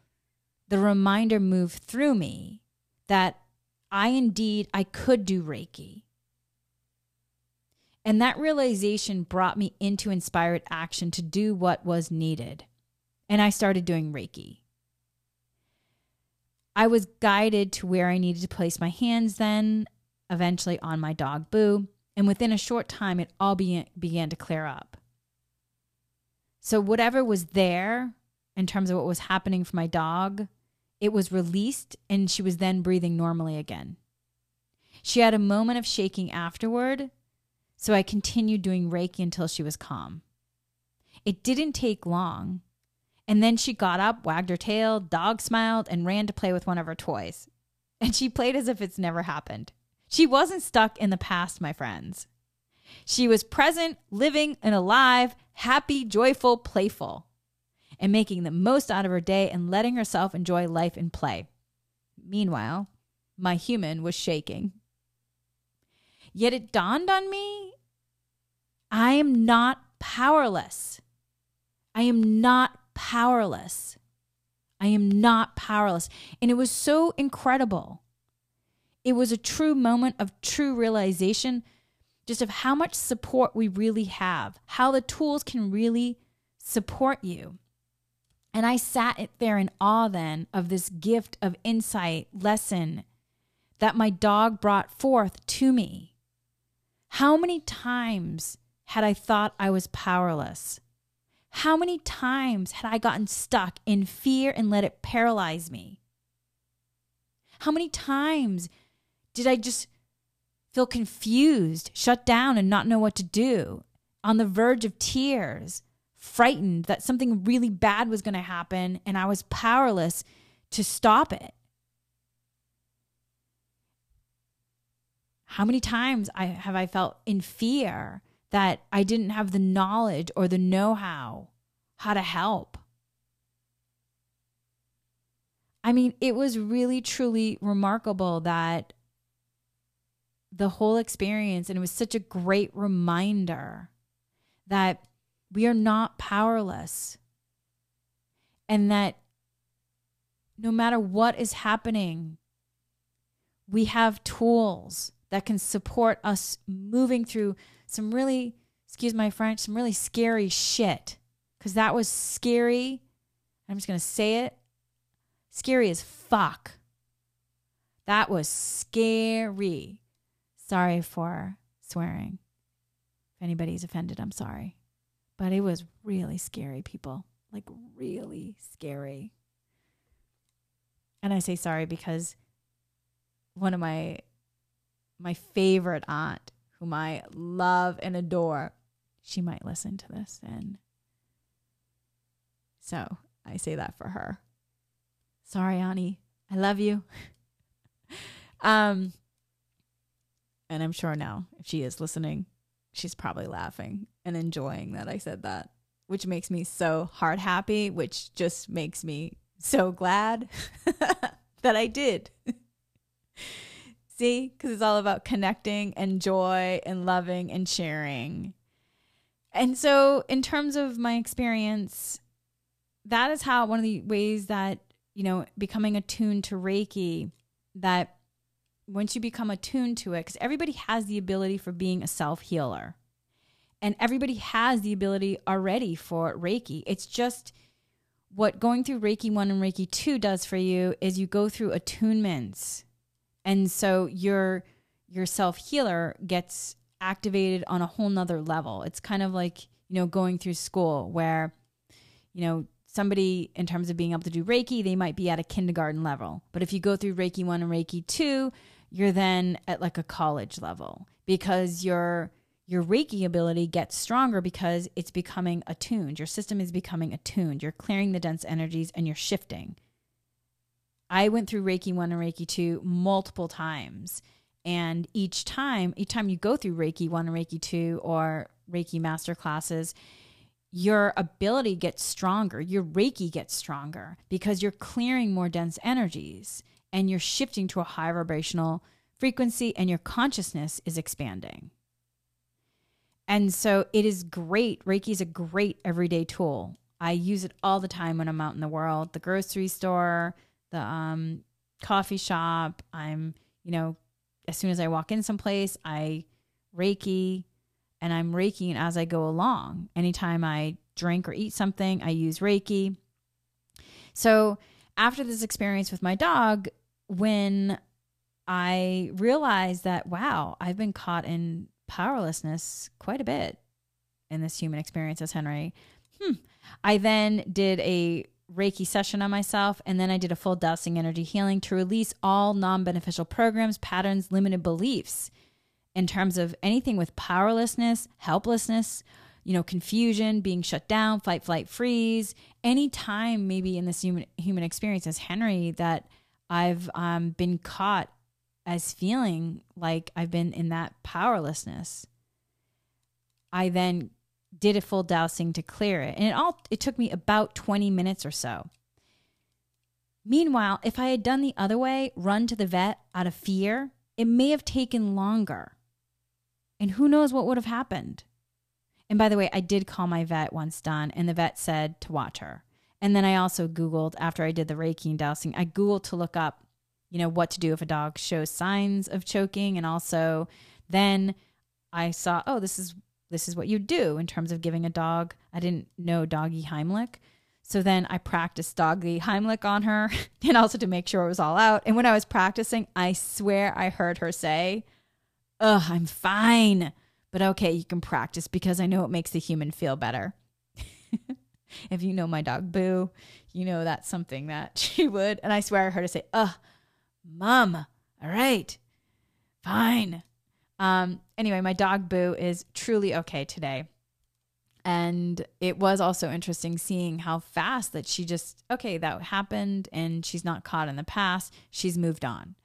the reminder move through me that I indeed I could do Reiki. And that realization brought me into inspired action to do what was needed. And I started doing Reiki. I was guided to where I needed to place my hands then, eventually on my dog Boo. And within a short time, it all began, began to clear up. So, whatever was there in terms of what was happening for my dog, it was released and she was then breathing normally again. She had a moment of shaking afterward, so I continued doing Reiki until she was calm. It didn't take long. And then she got up, wagged her tail, dog smiled, and ran to play with one of her toys. And she played as if it's never happened. She wasn't stuck in the past, my friends. She was present, living, and alive, happy, joyful, playful and making the most out of her day and letting herself enjoy life and play. Meanwhile, my human was shaking. Yet it dawned on me I am not powerless. I am not powerless. I am not powerless. And it was so incredible. It was a true moment of true realization just of how much support we really have, how the tools can really support you. And I sat there in awe then of this gift of insight, lesson that my dog brought forth to me. How many times had I thought I was powerless? How many times had I gotten stuck in fear and let it paralyze me? How many times did I just feel confused, shut down, and not know what to do, on the verge of tears? Frightened that something really bad was going to happen and I was powerless to stop it. How many times I have I felt in fear that I didn't have the knowledge or the know-how how to help? I mean, it was really truly remarkable that the whole experience and it was such a great reminder that we are not powerless. And that no matter what is happening, we have tools that can support us moving through some really, excuse my French, some really scary shit. Because that was scary. I'm just to say it scary as fuck. That was scary. Sorry for swearing. If anybody's offended, I'm sorry. But it was really scary, people. Like, really scary. And I say sorry because one of my my favorite aunt, whom I love and adore, she might listen to this and so I say that for her. Sorry, Annie. I love you. um and I'm sure now if she is listening, she's probably laughing and enjoying that I said that, which makes me so heart happy, which just makes me so glad that I did. See, because it's all about connecting and joy and loving and sharing. And so, in terms of my experience, that is how one of the ways that, you know, becoming attuned to Reiki, that once you become attuned to it, because everybody has the ability for being a self healer. And everybody has the ability already for Reiki. It's just what going through Reiki 1 and Reiki 2 does for you is you go through attunements. And so your your self healer gets activated on a whole nother level. It's kind of like, you know, going through school where, you know, somebody in terms of being able to do Reiki, they might be at a kindergarten level. But if you go through Reiki 1 and Reiki 2, you're then at like a college level because your your Reiki ability gets stronger because it's becoming attuned. Your system is becoming attuned. You're clearing the dense energies and you're shifting. I went through Reiki 1 and Reiki 2 multiple times. And each time, each time you go through Reiki 1 and Reiki 2 or Reiki master classes, your ability gets stronger, your Reiki gets stronger because you're clearing more dense energies and you're shifting to a high vibrational frequency and your consciousness is expanding. And so it is great. Reiki is a great everyday tool. I use it all the time when I'm out in the world, the grocery store, the um, coffee shop. I'm, you know, as soon as I walk in someplace, I Reiki and I'm Reikiing as I go along. Anytime I drink or eat something, I use Reiki. So after this experience with my dog, when I realized that, wow, I've been caught in powerlessness quite a bit in this human experience as Henry. Hmm. I then did a Reiki session on myself, and then I did a full dowsing energy healing to release all non beneficial programs, patterns, limited beliefs in terms of anything with powerlessness, helplessness, you know, confusion, being shut down, fight, flight, freeze. Any time, maybe in this human human experience as Henry, that I've um, been caught as feeling like I've been in that powerlessness. I then did a full dowsing to clear it. And it all it took me about 20 minutes or so. Meanwhile, if I had done the other way, run to the vet out of fear, it may have taken longer. And who knows what would have happened. And by the way, I did call my vet once done, and the vet said to watch her. And then I also Googled after I did the Reiki and dowsing, I Googled to look up, you know, what to do if a dog shows signs of choking. And also then I saw, oh, this is this is what you do in terms of giving a dog. I didn't know doggy Heimlich. So then I practiced doggy Heimlich on her and also to make sure it was all out. And when I was practicing, I swear I heard her say, Ugh, I'm fine. But okay, you can practice because I know it makes the human feel better. if you know my dog Boo, you know that's something that she would. And I swear I heard her say, Ugh, mom, all right, fine. Um, anyway, my dog Boo is truly okay today. And it was also interesting seeing how fast that she just, okay, that happened and she's not caught in the past. She's moved on.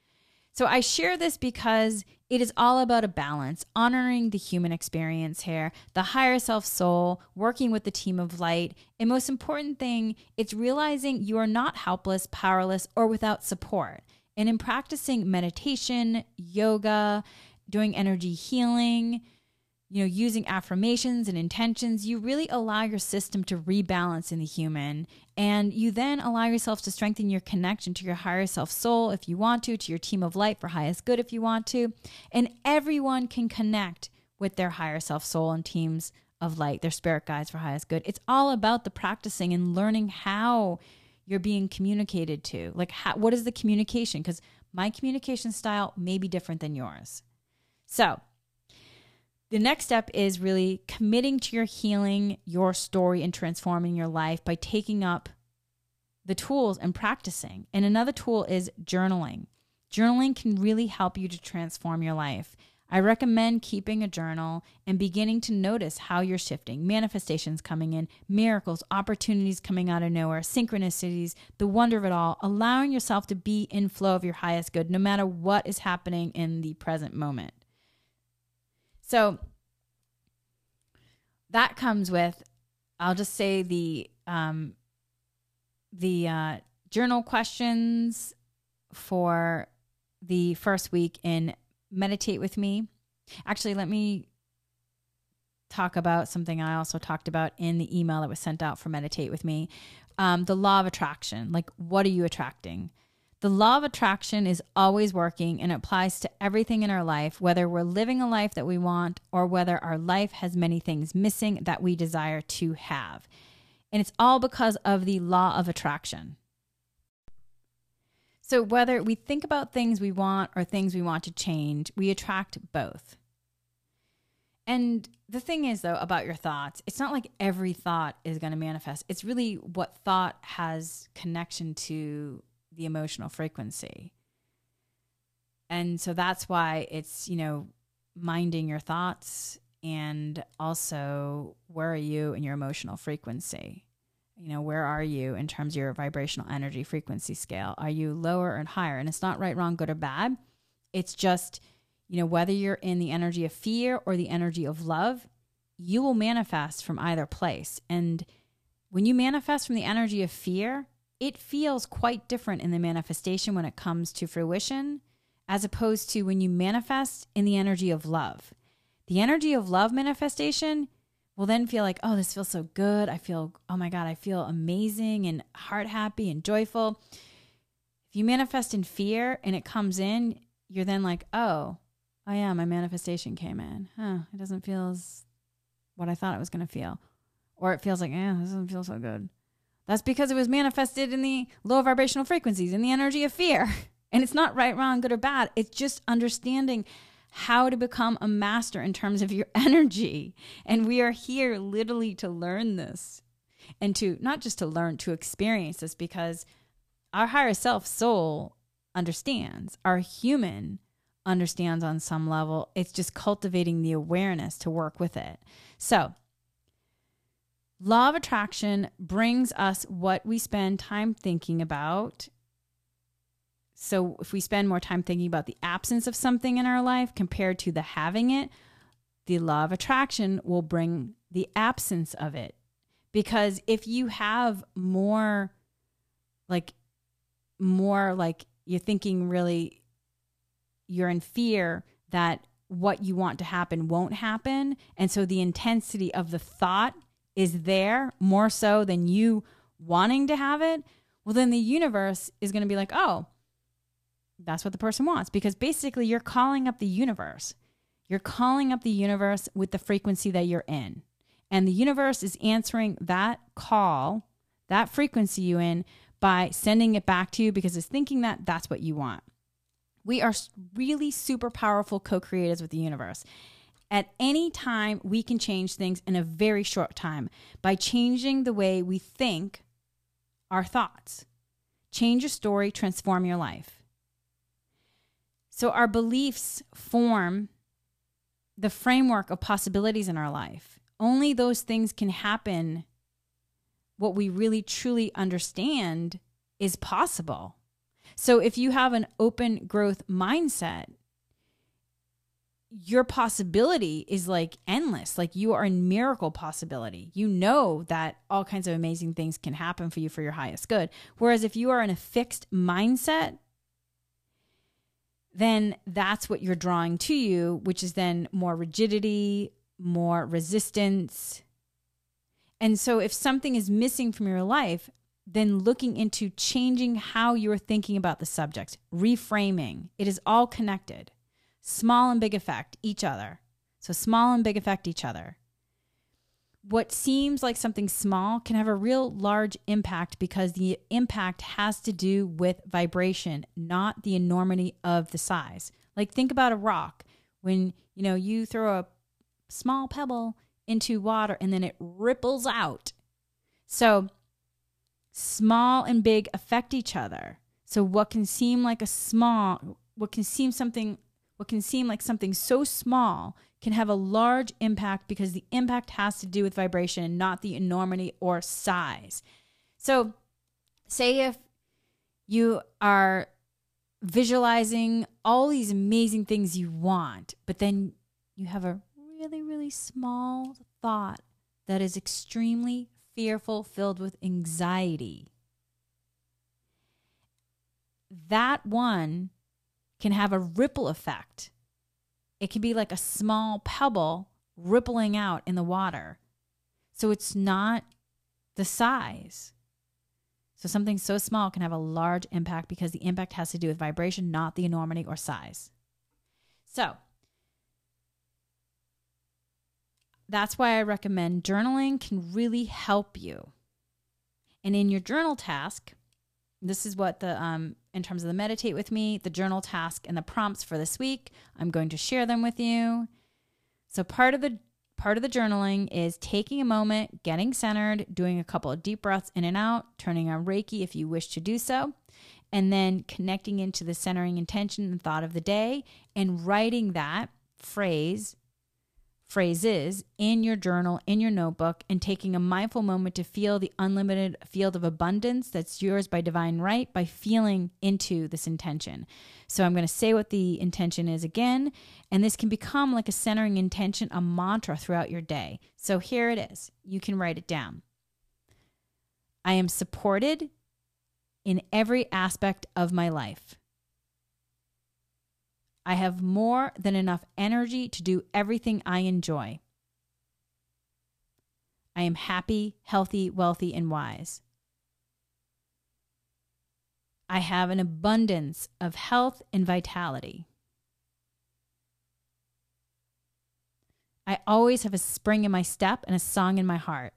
So I share this because it is all about a balance, honoring the human experience here, the higher self soul, working with the team of light. And most important thing, it's realizing you are not helpless, powerless, or without support. And in practicing meditation, yoga, doing energy healing, you know, using affirmations and intentions, you really allow your system to rebalance in the human. And you then allow yourself to strengthen your connection to your higher self soul if you want to, to your team of light for highest good if you want to. And everyone can connect with their higher self soul and teams of light, their spirit guides for highest good. It's all about the practicing and learning how you're being communicated to. Like, how, what is the communication? Because my communication style may be different than yours. So, the next step is really committing to your healing, your story, and transforming your life by taking up the tools and practicing. And another tool is journaling. Journaling can really help you to transform your life. I recommend keeping a journal and beginning to notice how you're shifting, manifestations coming in, miracles, opportunities coming out of nowhere, synchronicities, the wonder of it all, allowing yourself to be in flow of your highest good no matter what is happening in the present moment. So that comes with, I'll just say the um, the uh, journal questions for the first week in meditate with me. Actually, let me talk about something I also talked about in the email that was sent out for meditate with me. Um, the law of attraction. Like, what are you attracting? The law of attraction is always working and applies to everything in our life, whether we're living a life that we want or whether our life has many things missing that we desire to have. And it's all because of the law of attraction. So, whether we think about things we want or things we want to change, we attract both. And the thing is, though, about your thoughts, it's not like every thought is going to manifest. It's really what thought has connection to the emotional frequency. And so that's why it's, you know, minding your thoughts and also where are you in your emotional frequency you know, where are you in terms of your vibrational energy frequency scale? Are you lower and higher? And it's not right, wrong, good, or bad. It's just, you know, whether you're in the energy of fear or the energy of love, you will manifest from either place. And when you manifest from the energy of fear, it feels quite different in the manifestation when it comes to fruition as opposed to when you manifest in the energy of love. The energy of love manifestation will then feel like, oh, this feels so good. I feel, oh my God, I feel amazing and heart happy and joyful. If you manifest in fear and it comes in, you're then like, oh, oh yeah, my manifestation came in. Huh, it doesn't feel as what I thought it was going to feel. Or it feels like, eh, this doesn't feel so good. That's because it was manifested in the low vibrational frequencies, in the energy of fear. And it's not right, wrong, good, or bad. It's just understanding how to become a master in terms of your energy. And we are here literally to learn this and to not just to learn, to experience this because our higher self soul understands, our human understands on some level. It's just cultivating the awareness to work with it. So, law of attraction brings us what we spend time thinking about so if we spend more time thinking about the absence of something in our life compared to the having it, the law of attraction will bring the absence of it. Because if you have more, like, more like you're thinking really, you're in fear that what you want to happen won't happen. And so the intensity of the thought is there more so than you wanting to have it. Well, then the universe is going to be like, oh, that's what the person wants because basically you're calling up the universe. You're calling up the universe with the frequency that you're in. And the universe is answering that call, that frequency you in by sending it back to you because it's thinking that that's what you want. We are really super powerful co-creators with the universe. At any time, we can change things in a very short time by changing the way we think our thoughts. Change your story, transform your life. So our beliefs form the framework of possibilities in our life. Only those things can happen. What we really truly understand is possible. So if you have an open growth mindset, your possibility is like endless. Like you are in miracle possibility. You know that all kinds of amazing things can happen for you for your highest good. Whereas if you are in a fixed mindset, then that's what you're drawing to you, which is then more rigidity, more resistance. And so, if something is missing from your life, then looking into changing how you're thinking about the subject, reframing. It is all connected. Small and big affect each other. So, small and big affect each other what seems like something small can have a real large impact because the impact has to do with vibration, not the enormity of the size. Like think about a rock. When, you know, you throw a small pebble into water and then it ripples out. So small and big affect each other. So what can seem like a small, what can seem something what can seem like something so small can have a large impact because the impact has to do with vibration and not the enormity or size. So, say if you are visualizing all these amazing things you want, but then you have a really, really small thought that is extremely fearful, filled with anxiety. That one can have a ripple effect. It can be like a small pebble rippling out in the water. So it's not the size. So something so small can have a large impact because the impact has to do with vibration, not the enormity or size. So that's why I recommend journaling can really help you. And in your journal task, this is what the um, in terms of the meditate with me, the journal task, and the prompts for this week. I'm going to share them with you. So part of the part of the journaling is taking a moment, getting centered, doing a couple of deep breaths in and out, turning on Reiki if you wish to do so, and then connecting into the centering intention and thought of the day and writing that phrase phrases in your journal, in your notebook, and taking a mindful moment to feel the unlimited field of abundance that's yours by divine right by feeling into this intention. So I'm going to say what the intention is again, and this can become like a centering intention, a mantra throughout your day. So here it is. You can write it down. I am supported in every aspect of my life. I have more than enough energy to do everything I enjoy. I am happy, healthy, wealthy, and wise. I have an abundance of health and vitality. I always have a spring in my step and a song in my heart.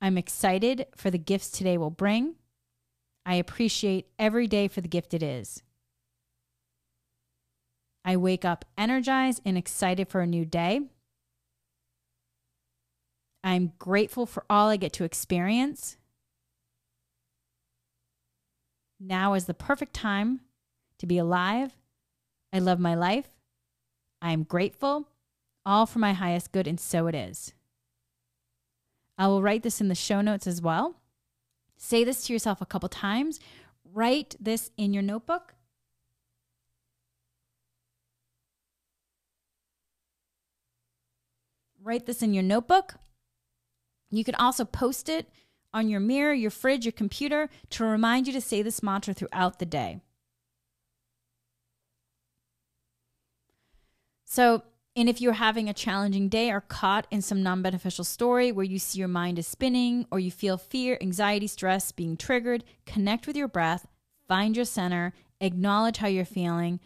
I'm excited for the gifts today will bring. I appreciate every day for the gift it is. I wake up energized and excited for a new day. I'm grateful for all I get to experience. Now is the perfect time to be alive. I love my life. I am grateful, all for my highest good, and so it is. I will write this in the show notes as well. Say this to yourself a couple times. Write this in your notebook write this in your notebook. You can also post it on your mirror, your fridge, your computer to remind you to say this mantra throughout the day. So, and if you're having a challenging day or caught in some non beneficial story where you see your mind is spinning or you feel fear, anxiety, stress being triggered, connect with your breath, find your center, acknowledge how you're feeling,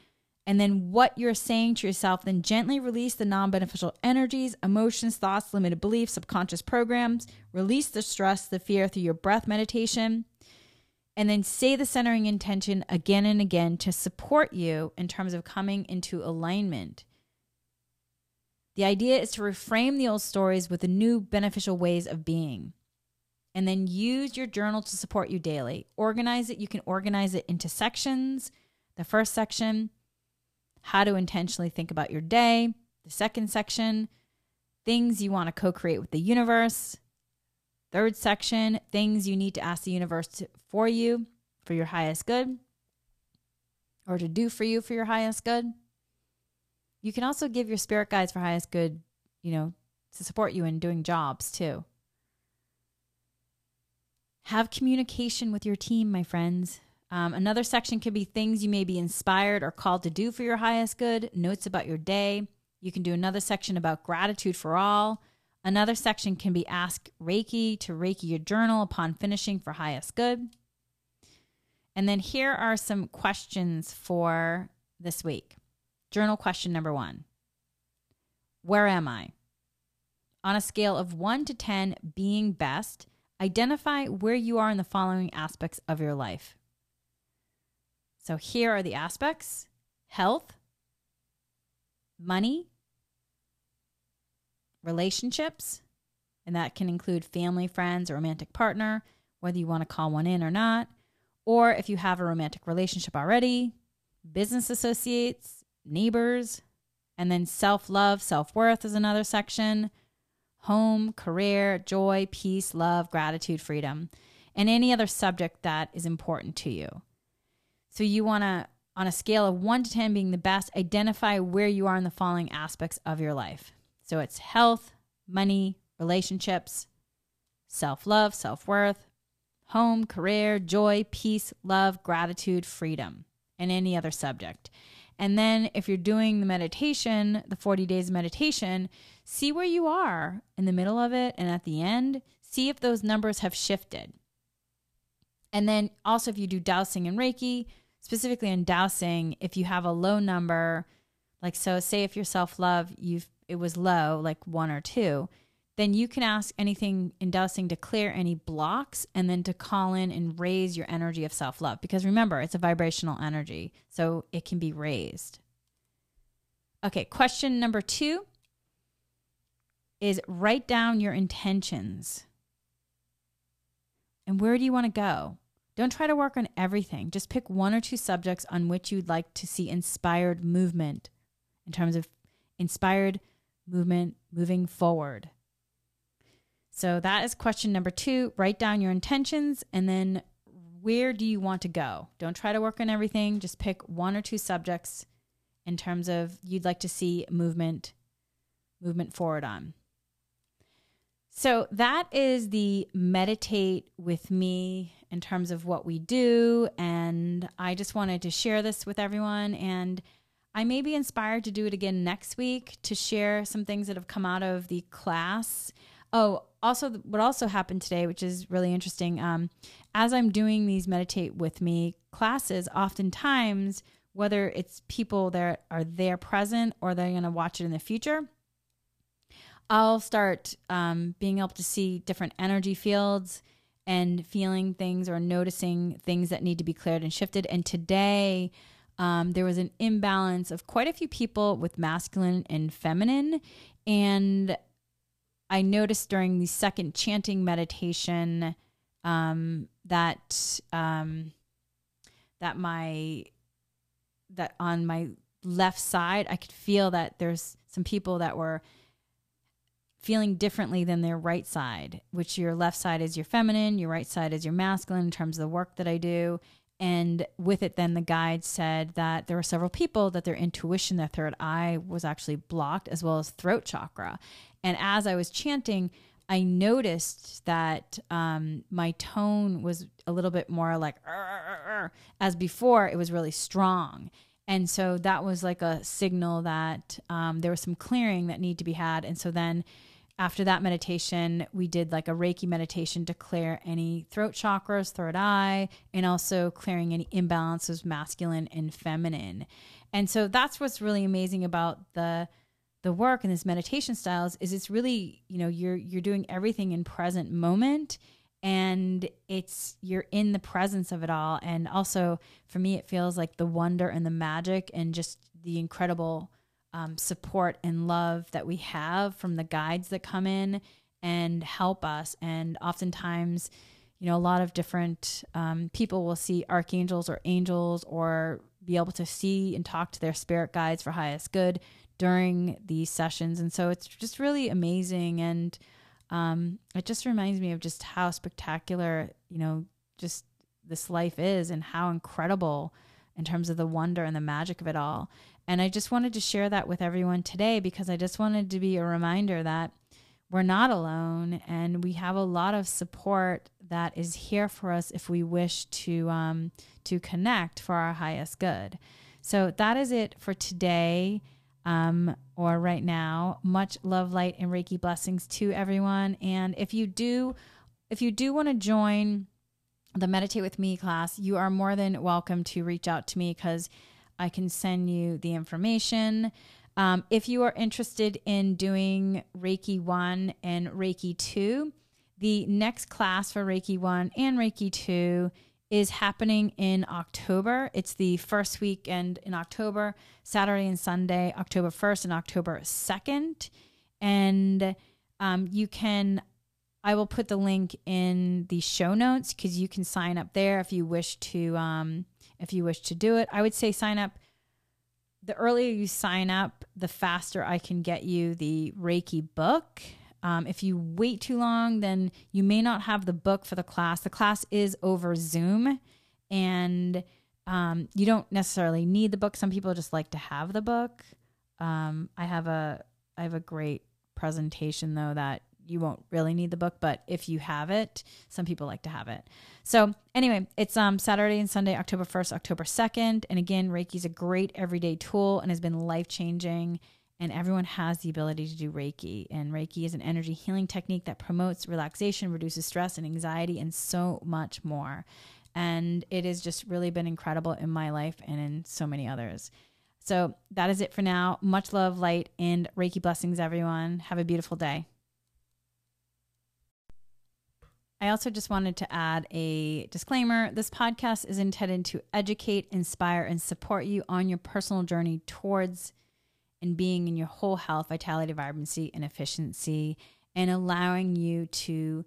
and then what you're saying to yourself, then gently release the non beneficial energies, emotions, thoughts, limited beliefs, subconscious programs. Release the stress, the fear through your breath meditation. And then say the centering intention again and again to support you in terms of coming into alignment. The idea is to reframe the old stories with the new beneficial ways of being. And then use your journal to support you daily. Organize it. You can organize it into sections. The first section, how to intentionally think about your day. The second section, things you want to co create with the universe. Third section, things you need to ask the universe to, for you for your highest good or to do for you for your highest good. You can also give your spirit guides for highest good, you know, to support you in doing jobs too. Have communication with your team, my friends. Um, another section could be things you may be inspired or called to do for your highest good, notes about your day. You can do another section about gratitude for all. Another section can be ask Reiki to Reiki your journal upon finishing for highest good. And then here are some questions for this week. Journal question number one Where am I? On a scale of one to 10 being best, identify where you are in the following aspects of your life. So here are the aspects health, money, relationships, and that can include family, friends, romantic partner, whether you want to call one in or not, or if you have a romantic relationship already, business associates, neighbors, and then self love, self worth is another section, home, career, joy, peace, love, gratitude, freedom, and any other subject that is important to you. So you want to, on a scale of one to 10 being the best, identify where you are in the following aspects of your life. So it's health, money, relationships, self love, self worth, home, career, joy, peace, love, gratitude, freedom, and any other subject. And then if you're doing the meditation, the 40 days meditation, see where you are in the middle of it and at the end. See if those numbers have shifted. And then also, if you do dowsing and Reiki, specifically in dowsing, if you have a low number, like so, say if your self love you've it was low, like one or two, then you can ask anything in dowsing to clear any blocks and then to call in and raise your energy of self love. Because remember, it's a vibrational energy, so it can be raised. Okay, question number two is write down your intentions. And where do you want to go? Don't try to work on everything. Just pick one or two subjects on which you'd like to see inspired movement in terms of inspired movement moving forward. So that is question number two. Write down your intentions and then where do you want to go? Don't try to work on everything. Just pick one or two subjects in terms of you'd like to see movement movement forward on. So that is the meditate with me in terms of what we do and I just wanted to share this with everyone and I may be inspired to do it again next week to share some things that have come out of the class. Oh, also, what also happened today, which is really interesting, um, as I'm doing these meditate with me classes, oftentimes, whether it's people that are there present or they're going to watch it in the future, I'll start um, being able to see different energy fields and feeling things or noticing things that need to be cleared and shifted. And today, um, there was an imbalance of quite a few people with masculine and feminine. And I noticed during the second chanting meditation um, that um, that my that on my left side I could feel that there's some people that were feeling differently than their right side, which your left side is your feminine, your right side is your masculine in terms of the work that I do. And with it, then the guide said that there were several people that their intuition, their third eye was actually blocked, as well as throat chakra. And as I was chanting, I noticed that um, my tone was a little bit more like, as before, it was really strong. And so that was like a signal that um, there was some clearing that needed to be had. And so then after that meditation, we did like a Reiki meditation to clear any throat chakras, third eye, and also clearing any imbalances, masculine and feminine. And so that's what's really amazing about the the work and this meditation styles is it's really you know you're you're doing everything in present moment and it's you're in the presence of it all and also for me it feels like the wonder and the magic and just the incredible um, support and love that we have from the guides that come in and help us. And oftentimes, you know, a lot of different um, people will see archangels or angels or be able to see and talk to their spirit guides for highest good during these sessions. And so it's just really amazing. And um, it just reminds me of just how spectacular, you know, just this life is and how incredible in terms of the wonder and the magic of it all. And I just wanted to share that with everyone today because I just wanted to be a reminder that we're not alone and we have a lot of support that is here for us if we wish to um, to connect for our highest good. So that is it for today um, or right now. Much love, light, and Reiki blessings to everyone. And if you do, if you do want to join the Meditate with Me class, you are more than welcome to reach out to me because I can send you the information. Um, if you are interested in doing Reiki 1 and Reiki 2, the next class for Reiki 1 and Reiki 2 is happening in October. It's the first weekend in October, Saturday and Sunday, October 1st and October 2nd. And um, you can, I will put the link in the show notes because you can sign up there if you wish to um, if you wish to do it. I would say sign up. The earlier you sign up, the faster I can get you the Reiki book. Um, if you wait too long, then you may not have the book for the class. The class is over Zoom, and um, you don't necessarily need the book. Some people just like to have the book. Um, I have a I have a great presentation though that you won't really need the book, but if you have it, some people like to have it. So anyway, it's um Saturday and Sunday, October 1st, October 2nd. And again, Reiki is a great everyday tool and has been life changing. And everyone has the ability to do Reiki. And Reiki is an energy healing technique that promotes relaxation, reduces stress and anxiety, and so much more. And it has just really been incredible in my life and in so many others. So that is it for now. Much love, light, and Reiki blessings, everyone. Have a beautiful day. I also just wanted to add a disclaimer. This podcast is intended to educate, inspire, and support you on your personal journey towards and being in your whole health, vitality, vibrancy, and efficiency, and allowing you to,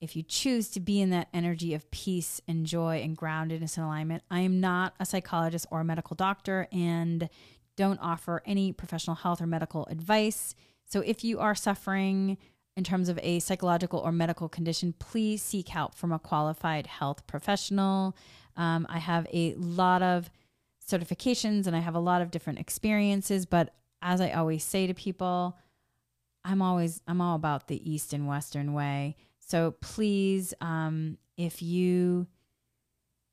if you choose to be in that energy of peace and joy and groundedness and alignment. I am not a psychologist or a medical doctor, and don't offer any professional health or medical advice. So if you are suffering in terms of a psychological or medical condition, please seek help from a qualified health professional. Um, I have a lot of certifications and I have a lot of different experiences, but as I always say to people, I'm always I'm all about the East and Western way. So please, um, if you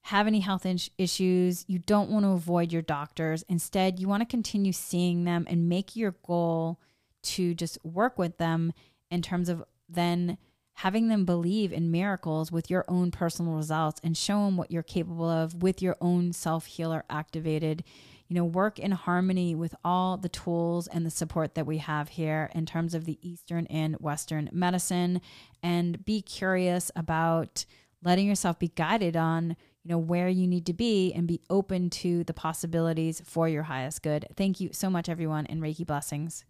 have any health issues, you don't want to avoid your doctors. Instead, you want to continue seeing them and make your goal to just work with them in terms of then having them believe in miracles with your own personal results and show them what you're capable of with your own self healer activated. You know, work in harmony with all the tools and the support that we have here in terms of the Eastern and Western medicine and be curious about letting yourself be guided on you know where you need to be and be open to the possibilities for your highest good thank you so much everyone and reiki blessings